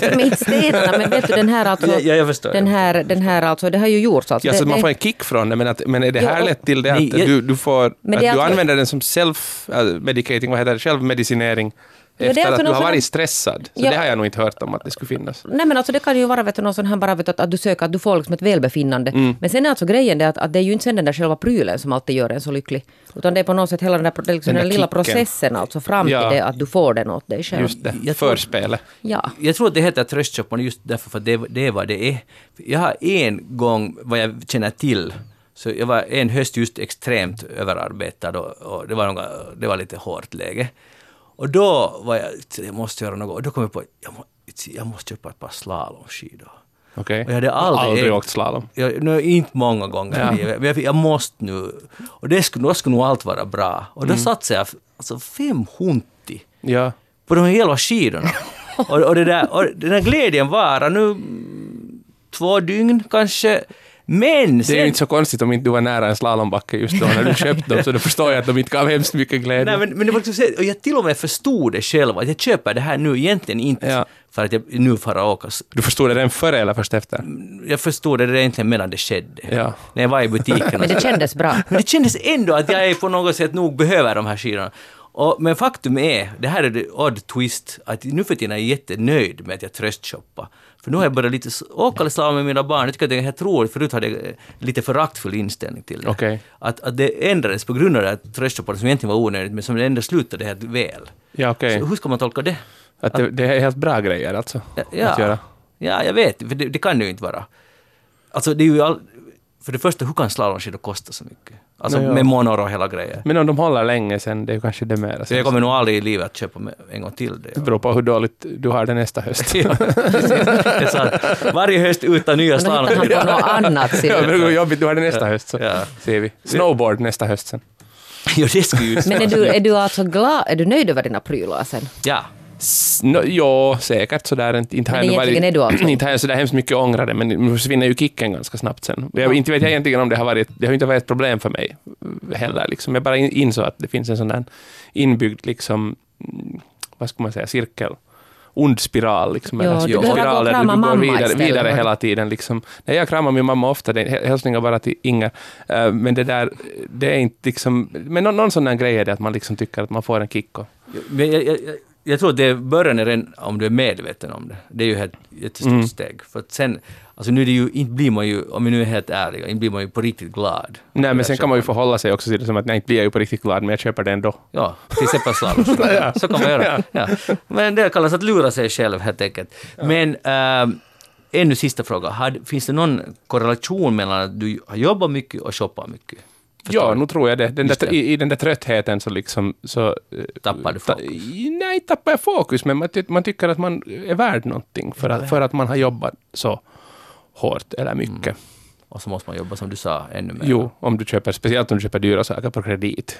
Men inte stenarna, men vet du den här alltså...
Ja, jag förstår.
Den här, den här alltså, det har ju gjorts alltså.
Ja,
det,
så att man
det-
får en kick från det, men, att, men är det här lätt till det att
Nej, jag-
du, du får, att
det
du
alltså-
använder den som self-medicating, vad heter det, självmedicinering,
det
efter
alltså
att du
någon
har varit stressad. Så
Ja.
det har jag nog inte hört om att det skulle finnas.
Nej men alltså det kan ju vara vet du, någon sån här bara vet att, att du söker, att du får liksom ett välbefinnande.
Mm.
Men sen är alltså grejen det att, att det är ju inte sen den där själva prylen som alltid gör en så lycklig. Utan det är på något sätt hela den där, liksom
Den
den,
där
lilla
kicken.
processen alltså fram
Ja.
till det att du får den åt dig själv.
Just det,
Jag tror-
förspelet.
Ja.
Jag tror att det heter tröstshopparna just därför för att det, det är vad det är. Jag har en gång, vad jag känner till, så jag var en höst just extremt överarbetad och, och det, var något, det var lite hårt läge. Och då var jag, jag måste göra något, och då kom jag på, jag, må, jag måste köpa ett par slalomskidor.
Okej.
Och jag hade aldrig,
aldrig åkt slalom.
Jag, no, inte många gånger
Ja.
i livet, jag, jag måste nu. Och det skulle, då skulle nog allt vara bra. Och
Mm.
då satsade jag alltså 500
Ja.
på de här jävla skidorna. och, och, det där, och den här glädjen varar nu mm, två dygn kanske. Men
Det är ju
sen...
inte så konstigt om inte du var nära en slalombacke just då när du köpte dem, så då förstår jag att de inte gav hemskt mycket glädje.
Nej, men, men det var liksom, så- och jag till och med förstod det själv, att jag köper det här nu egentligen inte
Ja.
för att jag nu får åka.
Du förstod det redan före eller först efter?
Jag förstod det egentligen medan det skedde.
Ja.
När jag var i butiken.
Men det kändes bra.
Men det kändes ändå att jag på något sätt nog behöver de här skidorna. Och, men faktum är, det här är det odd twist, att nu för tiden är jag jättenöjd med att jag tröstshoppar. För nu har jag börjat lite åka lite med mina barn. Jag tycker att det är helt roligt. Förut hade jag eh, lite föraktfull inställning till det.
Okej.
Att, att det ändrades på grund av det här tröstshoppande som egentligen var onödigt, men som ändå slutade helt väl.
Ja, okej.
Så hur ska man tolka det?
Att det, det är helt bra grejer alltså? Att
Ja,
göra.
ja jag vet. För det, det kan det ju inte vara. Alltså det är ju all, För det första, hur kan slalomskidor kosta så mycket? Alltså
Nå, ja.
med monor och hela grejer.
Men om de håller länge sen, det är ju kanske det mera.
Så jag kommer nog aldrig i livet att köpa en gång till det.
Det beror på hur dåligt du har det nästa höst.
Ja, det är. Varje höst utan nya
Men då hittar han
slalomskidor.
på något annat.
Ja,
du.
men det går jobbigt, du har det nästa höst så
Ja.
ser vi. Snowboard nästa höst sen.
Ja, det skulle ju...
Men är du, är du alltså glad, är du nöjd över dina prylar sen?
Ja.
No, ja, säkert sådär. Inte, inte har
egentligen är du alltså-
Inte har jag sådär hemskt mycket ångrade, men nu försvinner ju kicken ganska snabbt sen. Jag, inte vet jag egentligen om det har varit, det har inte varit ett problem för mig heller. Liksom. Jag bara in- insåg att det finns en sån där inbyggd, liksom, vad ska man säga, cirkel ond spiral. Liksom,
Ja,
eller
du behöver
spiral
gå och
där
krama
du går
mamma
vidare, vidare hela tiden. Liksom. Nej, jag kramar min mamma ofta, det är hälsningar bara till Inger. Eh, men det där, det är inte liksom, men någon, någon sån där grej är det att man liksom tycker att man får en kick. Och,
Men jag, jag, jag, jag tror att det början är redan om du är medveten om det. Det är ju ett jättestort
Mm.
steg. För att sen, alltså nu är det ju, inte blir man ju, om vi nu är helt ärliga, inte blir man ju på riktigt glad.
nej, men sen kan man ju förhålla sig också till det som att nej, inte blir jag ju på riktigt glad, men jag köper det ändå.
Ja, till exempel slalomskidor. Så kan man göra. Ja. Men det kallas att lura sig själv helt enkelt. Men ähm, ännu sista fråga. Har, finns det någon korrelation mellan att du har jobbat mycket och shoppat mycket? Förstår
Ja,
du?
nu tror jag det. Den där,
det.
I, I den där tröttheten så liksom... Så, eh,
Tappar du
ta-
fokus?
i- Nej, tappar jag fokus, men man, ty man tycker att man är värd någonting för att, för att man har jobbat så hårt eller mycket.
Mm. Och så måste man jobba som du sa ännu mer.
Jo, om du köper, speciellt om du köper dyra saker på kredit.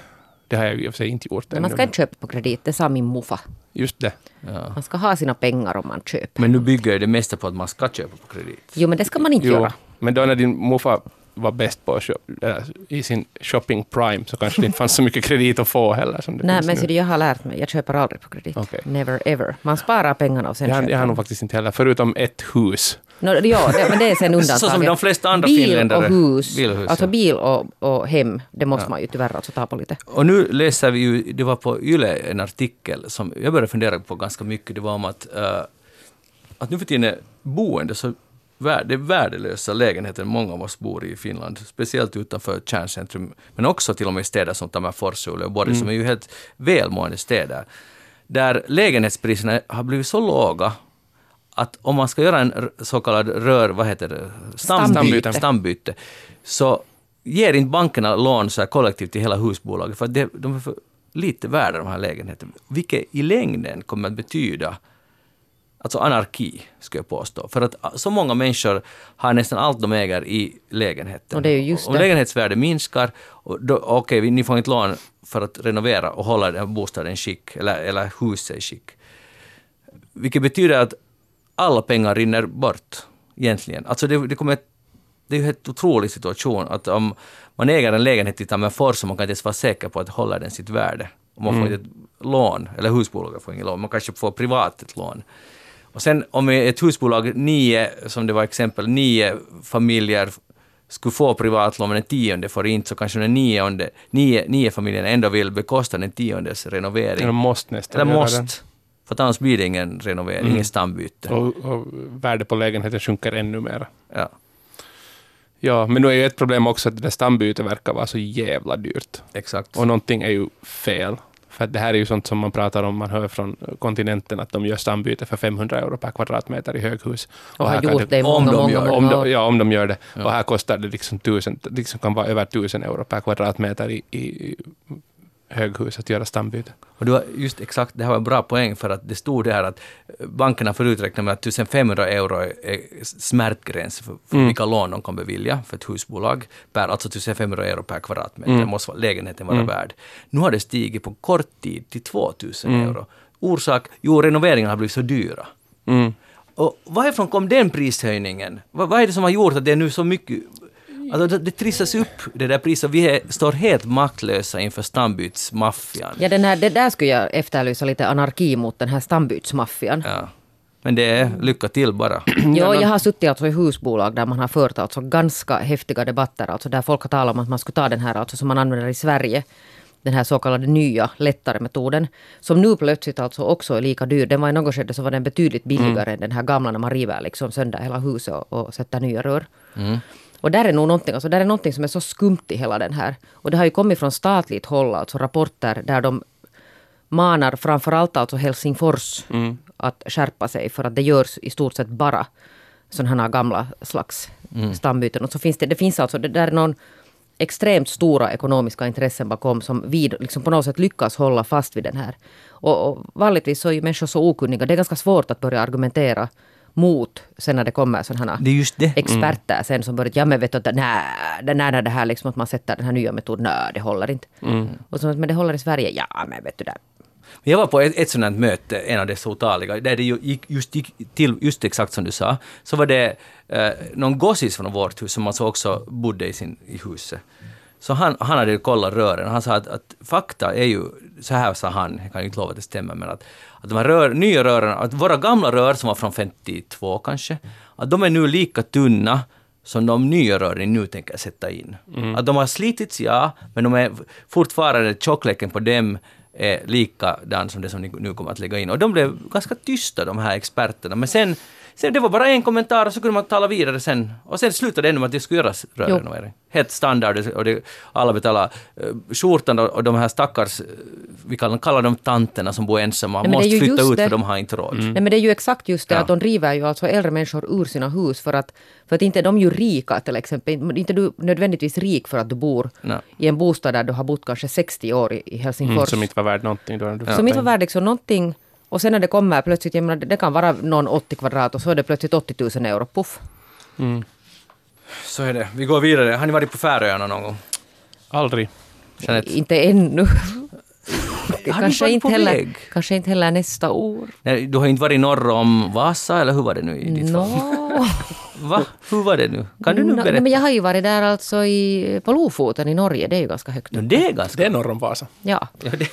Det har jag ju i och för sig inte gjort
Men man ska inte köpa på kredit, det sa min muffa.
Just det.
Ja.
Man ska ha sina pengar om man köper.
Men nu bygger det mesta på att man ska köpa på kredit.
Jo, men det ska man inte
Jo,
göra.
men då när din morfar var bäst på äh, i sin shopping prime så kanske det inte fanns så mycket kredit att få heller som det
Nej, men ser du, jag har lärt mig, jag köper aldrig på kredit.
Okej.
Never ever. Man sparar pengarna och sen
jag, har-
köper
jag har nog faktiskt inte heller, förutom ett hus.
No, ja, det, men det är sen undantaget.
Så som de flesta andra
bil
finländare.
och hus.
Bil och hus,
alltså
ja.
bil och, och hem, det måste man ju tyvärr alltså ta på lite.
Och nu läser vi ju, det var på Yle en artikel som jag började fundera på ganska mycket. Det var om att, eh, att nu för tiden är boende så det är värdelösa lägenheter många av oss bor i Finland, speciellt utanför kärncentrum, men också till och med i städer som Tammerfors och Uleåborg, som är ju helt välmående städer, där lägenhetspriserna har blivit så låga att om man ska göra en så kallad rör, vad heter det,
Stambyte.
stambyte. Så ger inte bankerna lån så här kollektivt till hela husbolaget, för det, de är för lite värda de här lägenheterna, vilket i längden kommer att betyda Alltså anarki, skulle jag påstå. För att så många människor har nästan allt de äger i lägenheten.
Och det är ju just
Om
det.
lägenhetsvärdet minskar, okej, vi- ni får inte lån för att renovera och hålla den bostaden skick, eller, eller huset i skick. Vilket betyder att alla pengar rinner bort, egentligen. Alltså det, det kommer det är ju en helt otrolig situation att om man äger en lägenhet i Tammerfors och man kan inte ens vara säker på att hålla den sitt värde. Och man får inte ett lån, eller husbolaget får inget lån, man kanske får privat ett lån. Och sen om ett husbolag, nio, som det var exempel, nio familjer skulle få privatlån men den tionde får inte, så kanske den nionde, nio, nio familjerna ändå vill bekosta den tiondes renovering.
De måste nästan
Eller måste.
den.
För att annars blir det ingen renovering, ingen stambyte.
Och, och värdet på lägenheten sjunker ännu mer.
Ja,
Ja, men nu är ju ett problem också att det där stambytet verkar vara så jävla dyrt.
exakt.
Och någonting är ju fel. För det här är ju sånt som man pratar om, man hör från kontinenten att de gör stambyte för 500 euro per kvadratmeter i höghus.
Och har
här kan
gjort det i
om
många,
de
många,
gör
om de, ja, om de gör det.
Ja.
Och här kostar det liksom tusen, liksom kan vara över tusen euro per kvadratmeter i, i höghus att göra stambyte.
Och det var just exakt, det här var en bra poäng för att det stod där att bankerna förut räknade med att 1500 euro är smärtgräns för, för
Mm.
vilka lån de kan bevilja för ett husbolag. Per, alltså 1500 euro per kvadratmeter
Mm.
måste lägenheten vara
Mm.
värd. Nu har det stigit på kort tid till 2000
Mm.
euro. Orsak? Jo, renoveringarna har blivit så dyra.
Mm.
Och varifrån kom den prishöjningen? Vad, vad är det som har gjort att det är nu så mycket... Alltså det, det trissas upp, det där priset. Vi är, står helt maktlösa inför stambytsmaffian.
Ja, den här, det där skulle jag efterlysa lite anarki mot den här stambytsmaffian.
Ja. Men det är lycka till bara.
Jo, jag har suttit alltså i husbolag där man har fört alltså ganska häftiga debatter, alltså där folk har talat om att man skulle ta den här alltså som man använder i Sverige, den här så kallade nya, lättare metoden, som nu plötsligt alltså också är lika dyr. Den var i något skede så var den betydligt billigare än den här gamla när man river liksom sönder hela huset och, och sätter nya rör. Och där är nog någonting, alltså där är någonting som är så skumt i hela den här. Och det har ju kommit från statligt håll, alltså rapporter där de manar framförallt alltså Helsingfors att skärpa sig för att det görs i stort sett bara sådana här gamla slags stambyten. Och så finns det, det finns alltså, det där är någon extremt stora ekonomiska intressen bakom som vid, liksom på något sätt lyckas hålla fast vid den här. Och, och vanligtvis så är ju människor så okunniga. Det är ganska svårt att börja argumentera mot sen när det kommer sådana
Det det.
experter sen som börjar, ja men vet du, att nej, nej, nej, det här liksom att man sätter den här nya metoden, nej det håller inte. Och så, men det håller i Sverige, ja men vet du det.
Jag var på ett, ett sådant möte, en av dessa otaliga, där det gick just gick till just exakt som du sa. Så var det eh, någon gossis från vårt hus som alltså också bodde i, sin, i huset. Så han, han hade kollat rören han sa att, att fakta är ju, så här sa han, jag kan ju inte lova att det stämmer, men att, att de här rör, nya rören, att våra gamla rör som var från 52 kanske, att de är nu lika tunna som de nya rören nu tänker sätta in. Att de har slitits, ja, men de är fortfarande, tjockleken på dem är likadan som det som ni nu kommer att lägga in. Och de blev ganska tysta, de här experterna. Men sen, sen det var bara en kommentar och så kunde man tala vidare sen. Och sen slutade det ändå med att det skulle göras rörrenovering. Helt standard och det, alla betalar uh, skjortan och, och de här stackars, eh, vi kallar, kallar dem tanterna som bor ensamma,
Nej,
måste flytta ut
det.
för de har inte råd.
Nej men det är ju exakt just det
Ja.
att de driver ju alltså äldre människor ur sina hus för att, för att inte är de ju rika till exempel. Inte du nödvändigtvis rik för att du bor
Nej.
i en bostad där du har bott kanske 60 år i, i Helsingfors.
Mm, som inte var värd någonting. Då du
som inte var värd liksom någonting. Och sen när det kommer plötsligt, jag menar, det kan vara någon 80 kvadrat och så är det plötsligt 80 000 euro, puff.
Så är det. Vi går vidare. Har ni varit på Färöarna någon gång?
Aldrig.
Jeanette?
Inte ännu. Kanske, inte
på
heller,
väg?
kanske inte heller nästa år.
Nej, du har inte varit norr om Vasa, eller hur var det nu i ditt fall? Va? Hur var det nu? Kan du nu berätta?
nej, men jag har ju varit där alltså i, på Lofoten i Norge, det är ju ganska högt
No,
upp.
det är ganska...
Det är norr om Vasa.
Ja.
Ja, det,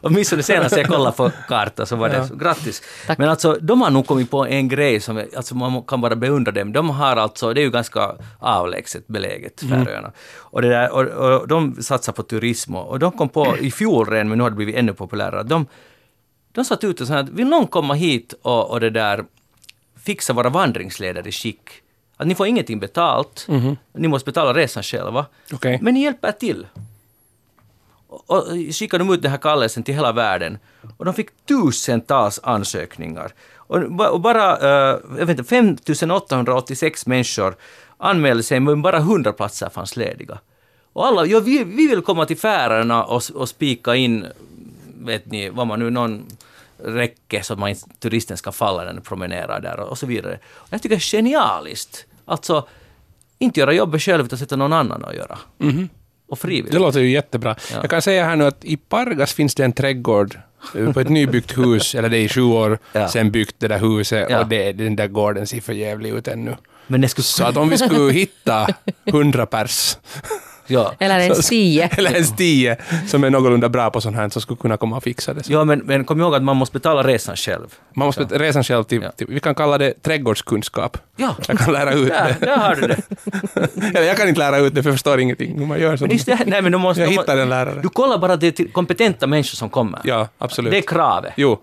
åtminstone senast jag kollade på kartan så var det så, grattis.
Tack.
Men alltså, de har nog kommit på en grej som, alltså man kan bara beundra dem. De har alltså, det är ju ganska avlägset beläget, Färöarna. Och, det där, och, och de satsar på turism och, och de kom på, i fjol redan, men nu har det blivit ännu populärare, de, de satt ut och sa att vill någon komma hit och, och det där fixa våra vandringsleder i skick. Att ni får ingenting betalt, ni måste betala resan själva,
Okej.
men ni hjälper till. Och, och skickade de ut den här kallelsen till hela världen. Och de fick tusentals ansökningar. Och bara eh, jag vet inte, 5886 människor anmälde sig, men bara 100 platser fanns lediga. Och alla, ja, vi, vi vill komma till Färöarna och, och spika in, vet ni, vad man nu, någon räcke så att man turisten ska falla när den promenerar där och, och så vidare. Och jag tycker det är genialiskt. Alltså, inte göra jobbet själv utan sätta någon annan att göra. Och frivilligt.
Det låter ju jättebra.
Ja.
Jag kan säga här nu att i Pargas finns det en trädgård eh, på ett nybyggt hus, eller det är i sju år
Ja.
sen byggt det där huset
Ja.
och det, den där gården ser för jävlig ut ännu.
Men det skulle...
Så att om vi skulle hitta hundra pers,
Ja.
Eller en stie.
eller ens tio som är någorlunda bra på sånt här, så skulle kunna komma och fixa det.
Ja, men, men kom ihåg att man måste betala resan själv.
Man måste resa själv till,
Ja.
till, vi kan kalla det trädgårdskunskap.
Ja,
Jag kan lära ut
där,
det.
där har du det.
Eller jag kan inte lära ut det för jag förstår ingenting hur man gör
Men
sånt.
just det, nej, men du måste,
Jag hittar en lärare.
Du kollar bara det till kompetenta människor som kommer.
Ja, absolut.
Det är kravet.
Jo,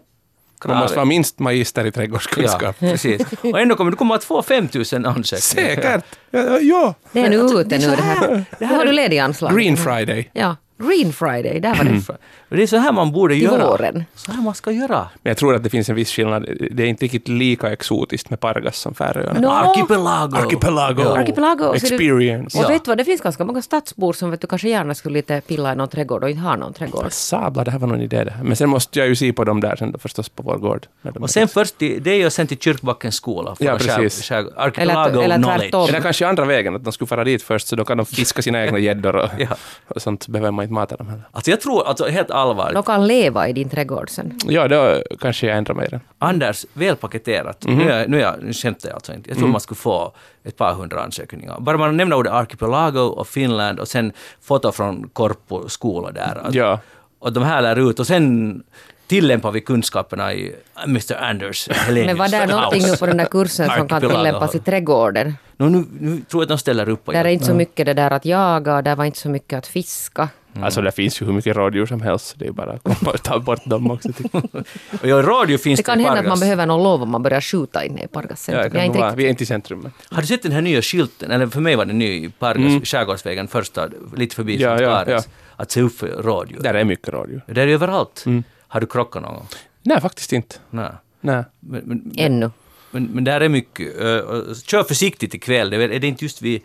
man måste vara minst magister i trädgårdskunskap.
Ja, precis. Och ändå kommer du kommer att få 5000 ansökningar.
Säkert! Ja, ja.
Det är nu ute
det är
nu det här. Nu har du lediga anslag.
Green Friday.
Ja, Green Friday, där var det.
Och Det är så här man borde
Till
göra.
våren.
Så här man ska göra.
Men jag tror att det finns en viss skillnad. Det är inte riktigt lika exotiskt med Pargas som Färöarna.
Nå,
Archipelago.
Archipelago.
Ja.
Archipelago. och
Experience.
Och
Ja.
vet du vad, det finns ganska många stadsbor som vet du, kanske gärna skulle lite pilla i någon trädgård och inte har någon trädgård.
Sabla, det här var någon idé det här. Men sen måste jag ju se på dem där sen då förstås på vår gård.
Och sen först till, det är ju sen till Kyrkbackens skola. för
Ja,
att skär-
precis.
skär- Archipelago
Eller- eller
knowledge.
Eller kanske andra vägen, att de skulle fara dit först så då kan de fiska sina egna gäddor och,
Ja.
och sånt behöver man inte mata dem heller.
Alltså jag tror, alltså helt allvarligt,
De kan leva i din trädgård sen.
Ja, då kanske jag ändrar mig den.
Anders, välpaketerat. Nu, är, nu, är jag, nu skämtar jag alltså inte. Jag tror man skulle få ett par hundra ansökningar. Bara man nämner ordet archipelago och Finland och sen foto från Korpo skola där. Att-
Ja.
Och de här lär ut och sen tillämpar vi kunskaperna i Mr. Anders Helenius
Men var det någonting nu på den där kursen som kan tillämpas i trädgården?
No, nu, nu tror jag att de ställer upp. och
Där är inte så mycket det där att jaga, där var inte så mycket att fiska.
Alltså det finns ju hur mycket rådjur som helst, det är bara att ta bort dem också.
Och ja, radio finns
Det kan hända att man behöver någon lov om man börjar skjuta inne i Pargas
Ja,
centrum. är inte
vara.
riktigt...
Vi är inte i centrum. Men.
Har du sett den här nya skylten? Eller för mig var det ny i Pargas,
Mm.
Skärgårdsvägen, första, lite förbi
Ja, ja, ja.
Att se upp för rådjur.
Där är mycket rådjur.
Det är överallt.
Mm.
Har du krockat någon gång?
Nej, faktiskt inte.
Nej.
Nej.
Men, men,
Ännu.
men, men där är mycket. Uh, kör försiktigt ikväll. Det är, det inte just vid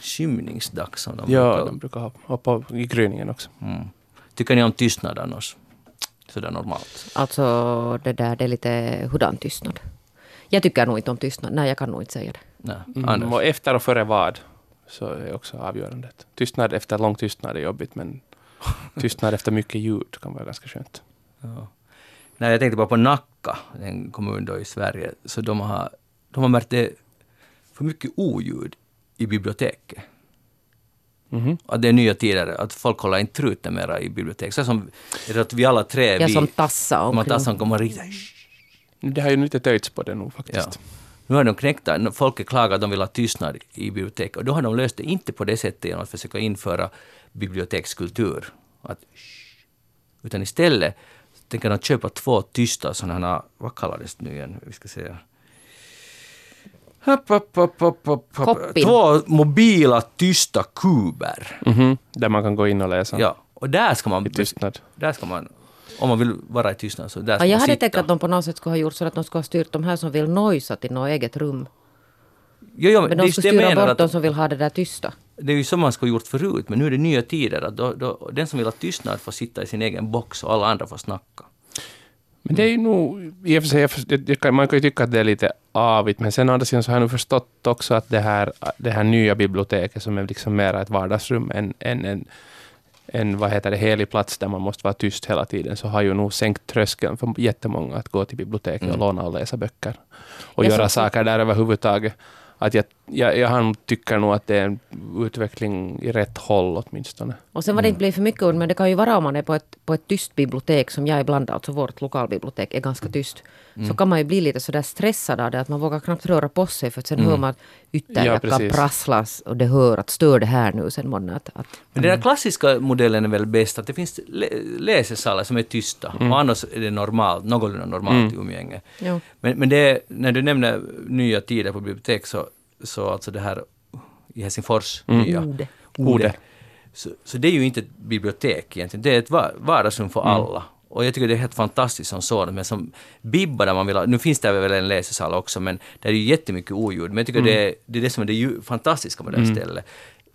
skymningsdags som de
Ja,
brukar-
de brukar ha- hoppa i gryningen också.
Mm. Tycker ni om tystnad annars? Sådär normalt.
Alltså det där, det är lite hurdan tystnad. Jag tycker nog inte om tystnad. Nej, jag kan nog inte säga det.
Nej.
Mm. Och efter och före vad, så är också avgörande. Tystnad efter lång tystnad är jobbigt, men tystnad efter mycket ljud kan vara ganska skönt.
Ja. Nej, jag tänkte bara på Nacka, en kommun då i Sverige. Så de har, de har märkt det för mycket oljud i biblioteket.
Mhm.
Att det är nya tider, att folk håller inte truten mera i bibliotek. Så som att vi alla tre,
Jag
vi,
som tassa omkring.
tassan kommer riktigt...
Det har ju lite töjts på det nog
Ja.
faktiskt.
Nu har de knäckt det. Folk klagar att de vill ha tystnad i bibliotek. Och då har de löst det inte på det sättet genom att försöka införa bibliotekskultur. Att, utan istället tänker de köpa två tysta sådana här, vad kallades det nu igen? Vi ska se. Hopp, hopp, hopp, hopp, hopp, hopp.
Koppin.
Två mobila tysta kuber.
Mhm. Där man kan gå in och läsa
Ja, och där ska man,
i tystnad.
där ska man, om man vill vara i tystnad, så där
Ja,
ska
jag
man
hade
sitta.
tänkt att de på något sätt skulle ha gjort så att de skulle ha styrt de här som vill nojsa till något eget rum.
Jo, jo,
Men
det, är
de
just
skulle
jag
styra
menar
bort
att-
de som vill ha det där tysta.
det är ju så man skulle ha gjort förut, men nu är det nya tider. Att då, då, den som vill ha tystnad får sitta i sin egen box och alla andra får snacka.
Men det är ju nog, i och för sig, man kan ju tycka att det är lite avigt, men sen å andra sidan så har jag nu förstått också att det här, det här nya biblioteket som är liksom mera ett vardagsrum än, än en, en vad heter det, helig plats där man måste vara tyst hela tiden, så har ju nog sänkt tröskeln för jättemånga att gå till biblioteket och
Mm.
låna och läsa böcker. Och
Jag
göra saker där överhuvudtaget. Att jag, jag, jag han tycker nog att det är en utveckling i rätt håll åtminstone.
Och sen var det inte blivit för mycket ord, men det kan ju vara om man är på ett, på ett tyst bibliotek som jag ibland, alltså vårt lokalbibliotek är ganska tyst. Så kan man ju bli lite sådär stressad av det, att man vågar knappt röra på sig för att sen hör man att
Ja,
ytterjackan
precis.
prasslas och det hör att stör det här nu sen månne att, att
Men den där klassiska modellen är väl bäst, att det finns lä- läsesalar som är tysta och annars är det normalt, någorlunda normalt umgänge.
Jo.
Men, men det är, när du nämner nya tider på bibliotek så, så alltså det här i Helsingfors nya
Ode.
Ode. Så, så det är ju inte ett bibliotek egentligen, det är ett va- vardagsrum för alla. Och jag tycker det är helt fantastiskt som sådant, men som bibba där man vill ha, nu finns det väl en läsesal också, men det är ju jättemycket oljud. Men jag tycker det, är, det är det som är det ju fantastiska med det här stället.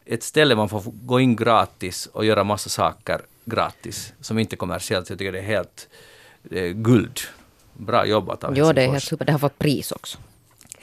Ett ställe man får gå in gratis och göra massa saker gratis, som inte är kommersiellt. Jag tycker det är helt det är guld. Bra jobbat av
Jo, det är helt super. Det har fått pris också.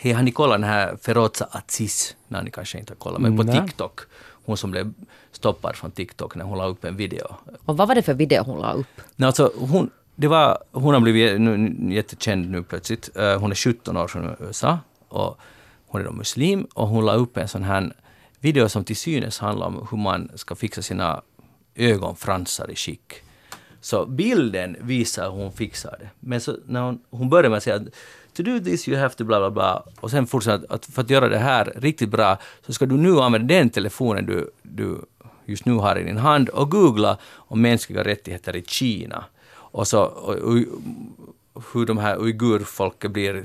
Hej, har ni kollat den här Feroza Aziz? Nej, ni kanske inte har kollat, men på
Nej.
TikTok. Hon som blev stoppad från TikTok när hon la upp en video.
Och vad var det för video hon la upp?
Nej, alltså, hon, det var, hon har blivit nu, jättekänd nu plötsligt. Eh, hon är 17 år från USA och hon är då muslim och hon la upp en sån här video som till synes handlar om hur man ska fixa sina ögonfransar i skick. Så bilden visar hur hon fixar det. Men så när hon, hon börjar med att säga att to do this you have to bla bla bla och sen fortsätter att, för att göra det här riktigt bra så ska du nu använda den telefonen du, du just nu har i din hand och googla om mänskliga rättigheter i Kina. Och så och, och, hur de här uigurfolket blir eh,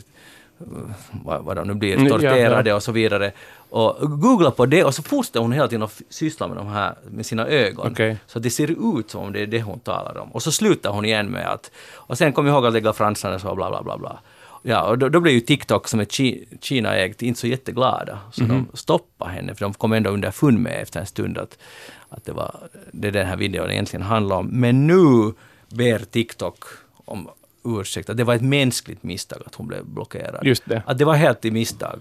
vad, vad de nu blir, torterade och så vidare. Och googla på det och så fortsätter hon hela tiden att syssla med de här med sina ögon.
Okej.
Så det ser ut som om det är det hon talar om. Och så slutar hon igen med att... Och sen kom jag ihåg att lägga fransarna så bla bla bla bla. Ja, och då, då blev ju TikTok som är Ki- Kina-ägt inte så jätteglada. Så de stoppade henne, för de kom ändå underfund med efter en stund att, att det var det den här videon egentligen handlade om. Men nu ber TikTok om ursäkt, att det var ett mänskligt misstag att hon blev blockerad.
Just det.
Att det var helt i misstag.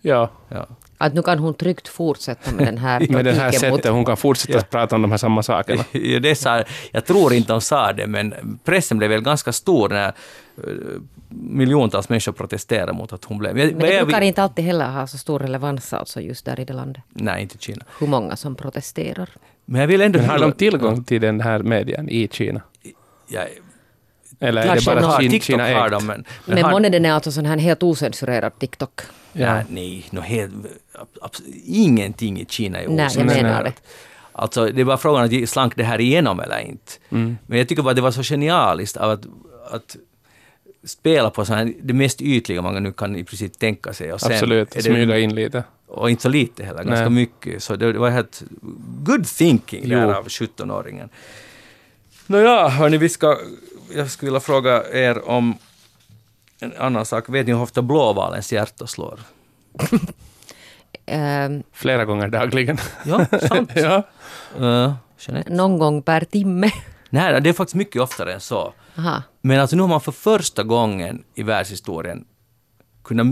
Ja,
Ja.
Att nu kan hon tryggt fortsätta med den här
med det här
mot
sättet hon kan fortsätta
Ja.
prata om de här samma sakerna.
Ja, det sa, jag tror inte de sa det, men pressen blev väl ganska stor när eh, miljontals människor protesterade mot att hon blev... Men,
Men det brukar inte alltid heller ha så stor relevans alltså just där i det landet.
Nej, inte Kina.
Hur många som protesterar.
Men jag vill ändå...
Men har de tillgång till den här medien i Kina?
Ja,
Eller är det bara Kina,
TikTok
Kina
har de, men...
Men
har-
månne den är alltså sån här helt ocensurerad TikTok.
Ja.
Nej, nej, no, helt, ingenting i Kina är
Nej, jag
ocensurerat.
menar det.
Alltså, det var frågan att slank det här igenom eller inte.
Mm.
Men jag tycker bara det var så genialiskt av att, att spela på så här, det mest ytliga man nu kan i princip tänka sig. Och sen
Absolut,
det-
smyga in lite.
Och inte så lite heller, ganska
Nej.
mycket. Så det, det var helt good thinking där
Jo.
av 17-åringen. Nåja, hörni, vi ska... Jag skulle vilja fråga er om en annan sak. Vet ni hur ofta blåvalens hjärta slår?
Ehm,
Flera gånger dagligen.
Ja, sant.
ja.
uh,
någon gång per timme.
Nej, det är faktiskt mycket oftare än så.
Aha.
Men alltså nu har man för första gången i världshistorien kunnat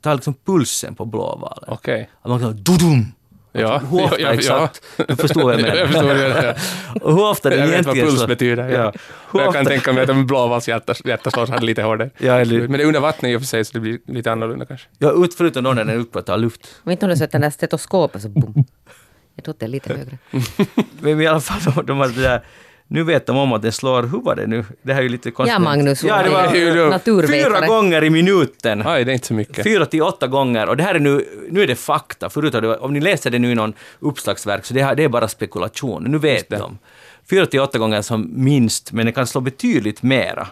ta liksom pulsen på blåvalen.
Okej.
Att man kan dudum!
Ja,
Hur ofta
ja, ja,
exakt? Du förstår vad jag menar.
Jag förstår vad du menar.
Och hur ofta det
Jag vet vad
egentligen
puls
slår-
betyder. Ja.
Ja. Hur
Jag kan
ofta-
tänka mig att en blåvals hjärta, hjärta slår så här lite hårdare.
Ja, eller-
Men det är under vattnet i och för sig, så det blir lite annorlunda kanske.
Ja, ut, förutom när den är uppe och tar luft.
Men inte om du sätter den där stetoskopet så boom. Jag tror att det är lite högre.
Men i alla fall, de, de har det där, nu vet de om att den slår, hur var det nu? Det här är ju lite konstigt.
Ja, Magnus,
ja, det var
ju naturvetare.
fyra gånger i minuten.
Aj, det är inte så mycket.
Fyra till åtta gånger. Och det här är nu, nu är det fakta. Förut det, om ni läser det nu i någon uppslagsverk, så det, här, det är bara spekulation. Nu vet de. Fyra till åtta gånger som minst, men det kan slå betydligt mera.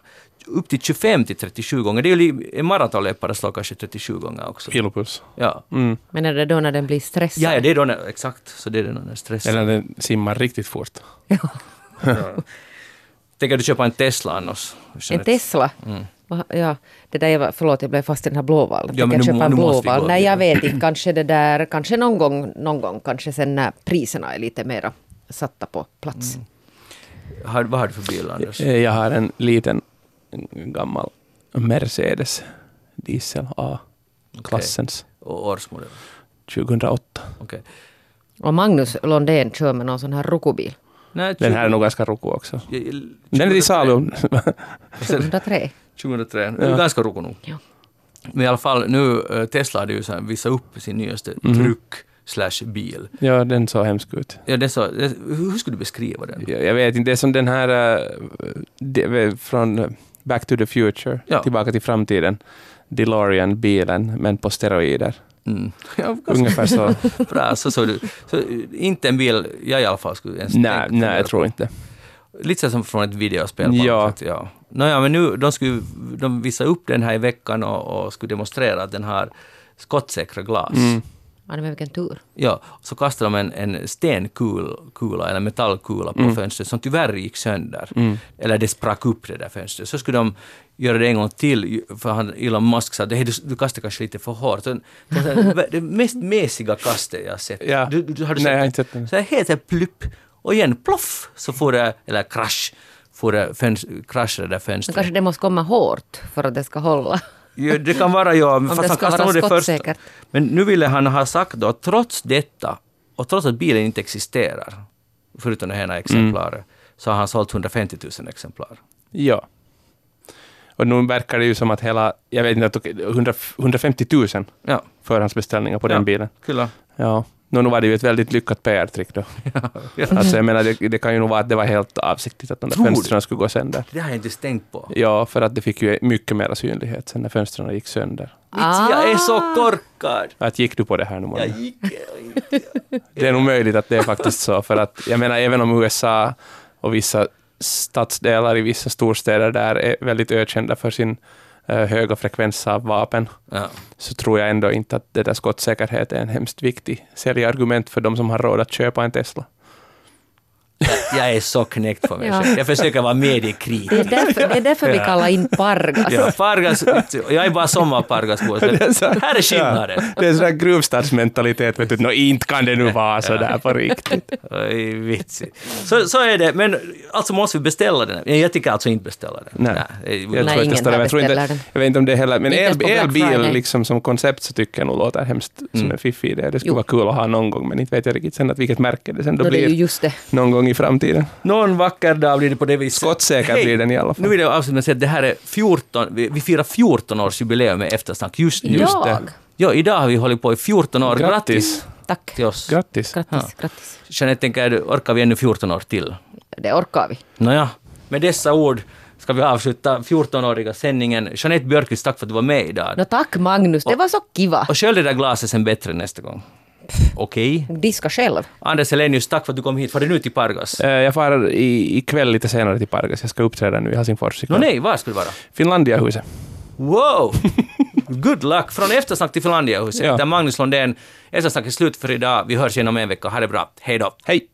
Upp till 25 till 37 gånger. Det är ju en maratonlöpare slår kanske 37 gånger också.
Kilopuls.
Ja.
Mm.
Men är det då när den blir stressad?
Ja, ja, det är då när, exakt. Så det är då när stress.
Eller när den simmar riktigt fort.
Tänker du köpa en Tesla annars?
En Tesla? Va- Ja, det där jag var, förlåt jag blev fast i den här blåvalen.
Mm. Ja, nu
köpa en blåval? Nej, jag vet inte. Kanske det där, kanske någon gång, någon gång, kanske sen när priserna är lite mera satta på plats.
Mm. Har, vad har du för bil, Anders?
Eh, Jag har en liten en gammal Mercedes diesel A-klassens
Och årsmodell?
2008.
Okej.
Och Magnus Londén kör med någon sån här rukobil.
Nej,
Den här är nog ganska roko också.
Jag- jag-
Den är till salu.
2003.
2003. Det är ganska roko nog.
Ja.
Men i alla fall nu, eh, Tesla hade ju så här visat upp sin nyaste
Mhm.
truck slash bil.
Ja, den såg hemsk ut.
Ja, är så, hur skulle du beskriva den?
Jag, jag vet inte, det är som den här det, från eh, Back to the Future,
Ja.
tillbaka till framtiden. DeLorean-bilen, men på steroider.
Mm. Ja,
Ungefär så.
bra, så såg du. Så, inte en bil jag i alla fall skulle ens
nej,
tänka
nej, jag tror inte.
Lite som från ett videospel.
Ja.
sätt, ja. Nåja, men nu, de, skulle, de visade upp den här i veckan och, och skulle demonstrera att den har skottsäkra glas.
Mm.
Ja, men vilken tur.
Ja, så kastade de en, en stenkula eller metallkula på
Mm.
fönstret som tyvärr gick sönder.
Mm.
Eller det sprack upp det där fönstret. Så skulle de göra det en gång till, för han, Elon Musk sa att "Hej, du, du kastar kanske lite för hårt. Så, det, det mest mesiga kastet jag har sett.
Ja.
Du, du, har du
Nej, jag har
sett
inte sett den.
Så helt plupp, och igen ploff, så får det, eller krasch, får det fönst, kraschade det där
Men
fönstret.
kanske det måste komma hårt för att det ska hålla.
Ja, det kan vara ja, men
Om
fast
det
han
ska
kastade
vara
nog det första.
skottsäkert.
Men nu ville han ha sagt då att trots detta, och trots att bilen inte existerar, förutom det ena exemplaret, så har han sålt 150 000 exemplar.
Ja. Och nu verkar det ju som att hela, jag vet inte, att okej, 100, 150 000
Ja,
förhandsbeställningar på den
Ja.
bilen.
kyllä.
Ja. Nu, nu var det ju ett väldigt lyckat PR-trick då.
Ja.
Alltså jag menar, det, det kan ju nog vara att det var helt avsiktligt att de där fönstren skulle gå sönder.
Det har jag inte tänkt på.
Ja, för att det fick ju mycket mer synlighet sen när fönstren gick sönder.
Vitsi, jag är så
Ah.
korkad!
Att gick du på det här nu?
Jag gick inte.
Det är nog möjligt att det är faktiskt så, för att jag menar även om USA och vissa stadsdelar i vissa storstäder där är väldigt ökända för sin höga frekvens av vapen,
Ja.
så tror jag ändå inte att det där skottsäkerhet är en hemskt viktig säljargument för de som har råd att köpa en Tesla.
Jag är så knäckt på mig
Ja.
själv. Jag försöker vara
Det är
mediekritisk.
därför, det är därför vi
Ja.
kallar in Pargas.
Ja, Pargas, jag är bara sommarpargasbo. Här är skillnaden.
Det är sån där gruvstadsmentalitet, vet du, nå inte kan det nu vara så där på riktigt.
Oj, vitsigt. Så, så är det, men alltså måste vi beställa den? Ja, Jag tycker alltså inte beställa den.
Nej.
det är-
Jag
Nej, ingen
men jag, tror inte,
den.
jag vet inte om det heller, men el, elbil liksom som koncept så tycker jag nog låter hemskt som
Mm.
en fiffig idé. Det skulle
Jo.
vara kul att ha någon gång, men inte vet jag riktigt sen att vilket märke det sen då
Då det är ju
blir
just det.
någon gång i framtiden.
Någon vacker dag blir det på det viset.
Skottsäker
Hej,
blir den i alla
Nu
fall.
vill jag avsluta med att säga att det här är 14, vi, vi firar 14 års jubileum med eftersnack just nu.
Just det.
Ja, idag har vi hållit på i 14 år. Grattis,
Grattis!
Tack.
till oss.
Grattis!
Grattis, grattis.
Jeanette, tänker orkar vi ännu 14 år till?
Det orkar vi.
Nåja, med dessa ord ska vi avsluta 14-åriga sändningen. Jeanette Björkqvist, tack för att du var med idag.
Nå tack Magnus, det var så kiva.
Och skölj det där glaset sen bättre nästa gång. Okej?
Diska själv.
Anders Helenius, tack för att du kom hit. Var det nu till Pargas?
Eh, Jag far i, ikväll lite senare till Pargas. Jag ska uppträda nu i Helsingfors ikväll.
nej, var ska du vara?
Finlandiahuset.
Wow! Good luck! Från eftersnack till Finlandiahuset.
Ja.
Där Magnus Lundén. Eftersnack är slut för idag. Vi hörs igen om en vecka. Ha det bra. Hej då!
Hej!